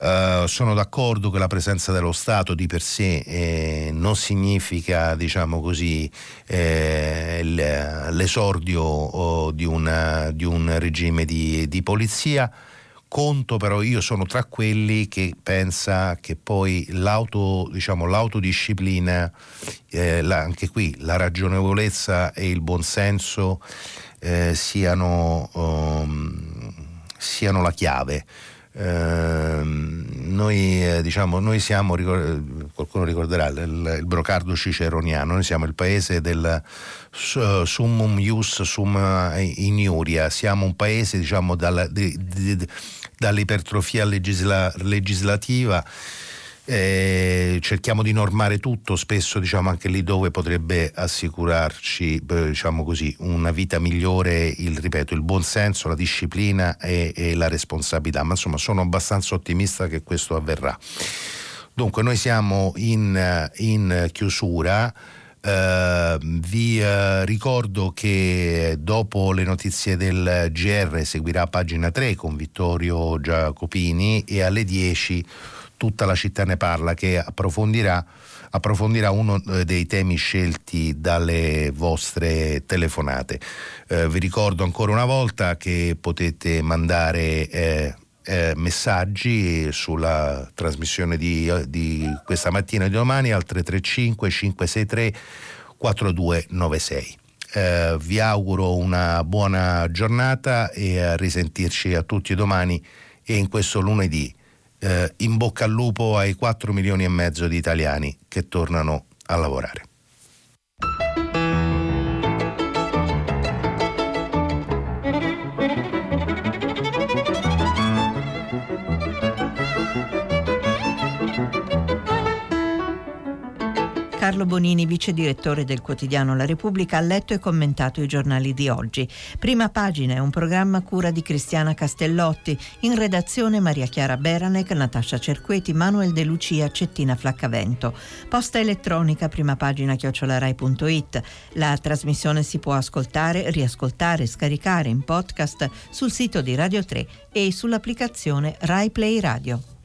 Uh, sono d'accordo che la presenza dello Stato di per sé eh, non significa, diciamo così, eh, l'esordio oh, di, una, di, un regime di, di polizia conto però io sono tra quelli che pensa che poi l'auto, diciamo, l'autodisciplina, eh, la, anche qui la ragionevolezza e il buonsenso eh, siano, um, siano, la chiave. Eh, noi, diciamo, noi siamo, qualcuno ricorderà, il, il, brocardo ciceroniano, noi siamo il paese del summum ius sum iniuria, siamo un paese diciamo, dalla, di, di, dall'ipertrofia legisla- legislativa. Eh, cerchiamo di normare tutto, spesso diciamo anche lì dove potrebbe assicurarci diciamo così, una vita migliore, il, ripeto, il buon senso, la disciplina e, e la responsabilità, ma insomma sono abbastanza ottimista che questo avverrà. Dunque noi siamo in, in chiusura. Uh, vi uh, ricordo che dopo le notizie del GR seguirà pagina 3 con Vittorio Giacopini e alle 10 tutta la città ne parla che approfondirà, approfondirà uno eh, dei temi scelti dalle vostre telefonate. Uh, vi ricordo ancora una volta che potete mandare eh, messaggi sulla trasmissione di, di, questa mattina e di domani al 335 563 4296. Eh, vi auguro una buona giornata e a risentirci a tutti domani e in questo lunedì. Eh, in bocca al lupo ai 4 milioni e mezzo di italiani che tornano a lavorare. Carlo Bonini, vice direttore del quotidiano La Repubblica, ha letto e commentato i giornali di oggi. Prima pagina è un programma cura di Cristiana Castellotti, in redazione Maria Chiara Beranec, Natascia Cerqueti, Manuel De Lucia, Cettina Flaccavento. Posta elettronica, prima pagina chiocciolarai.it. La trasmissione si può ascoltare, riascoltare, scaricare in podcast sul sito di Radio 3 e sull'applicazione Rai Play Radio.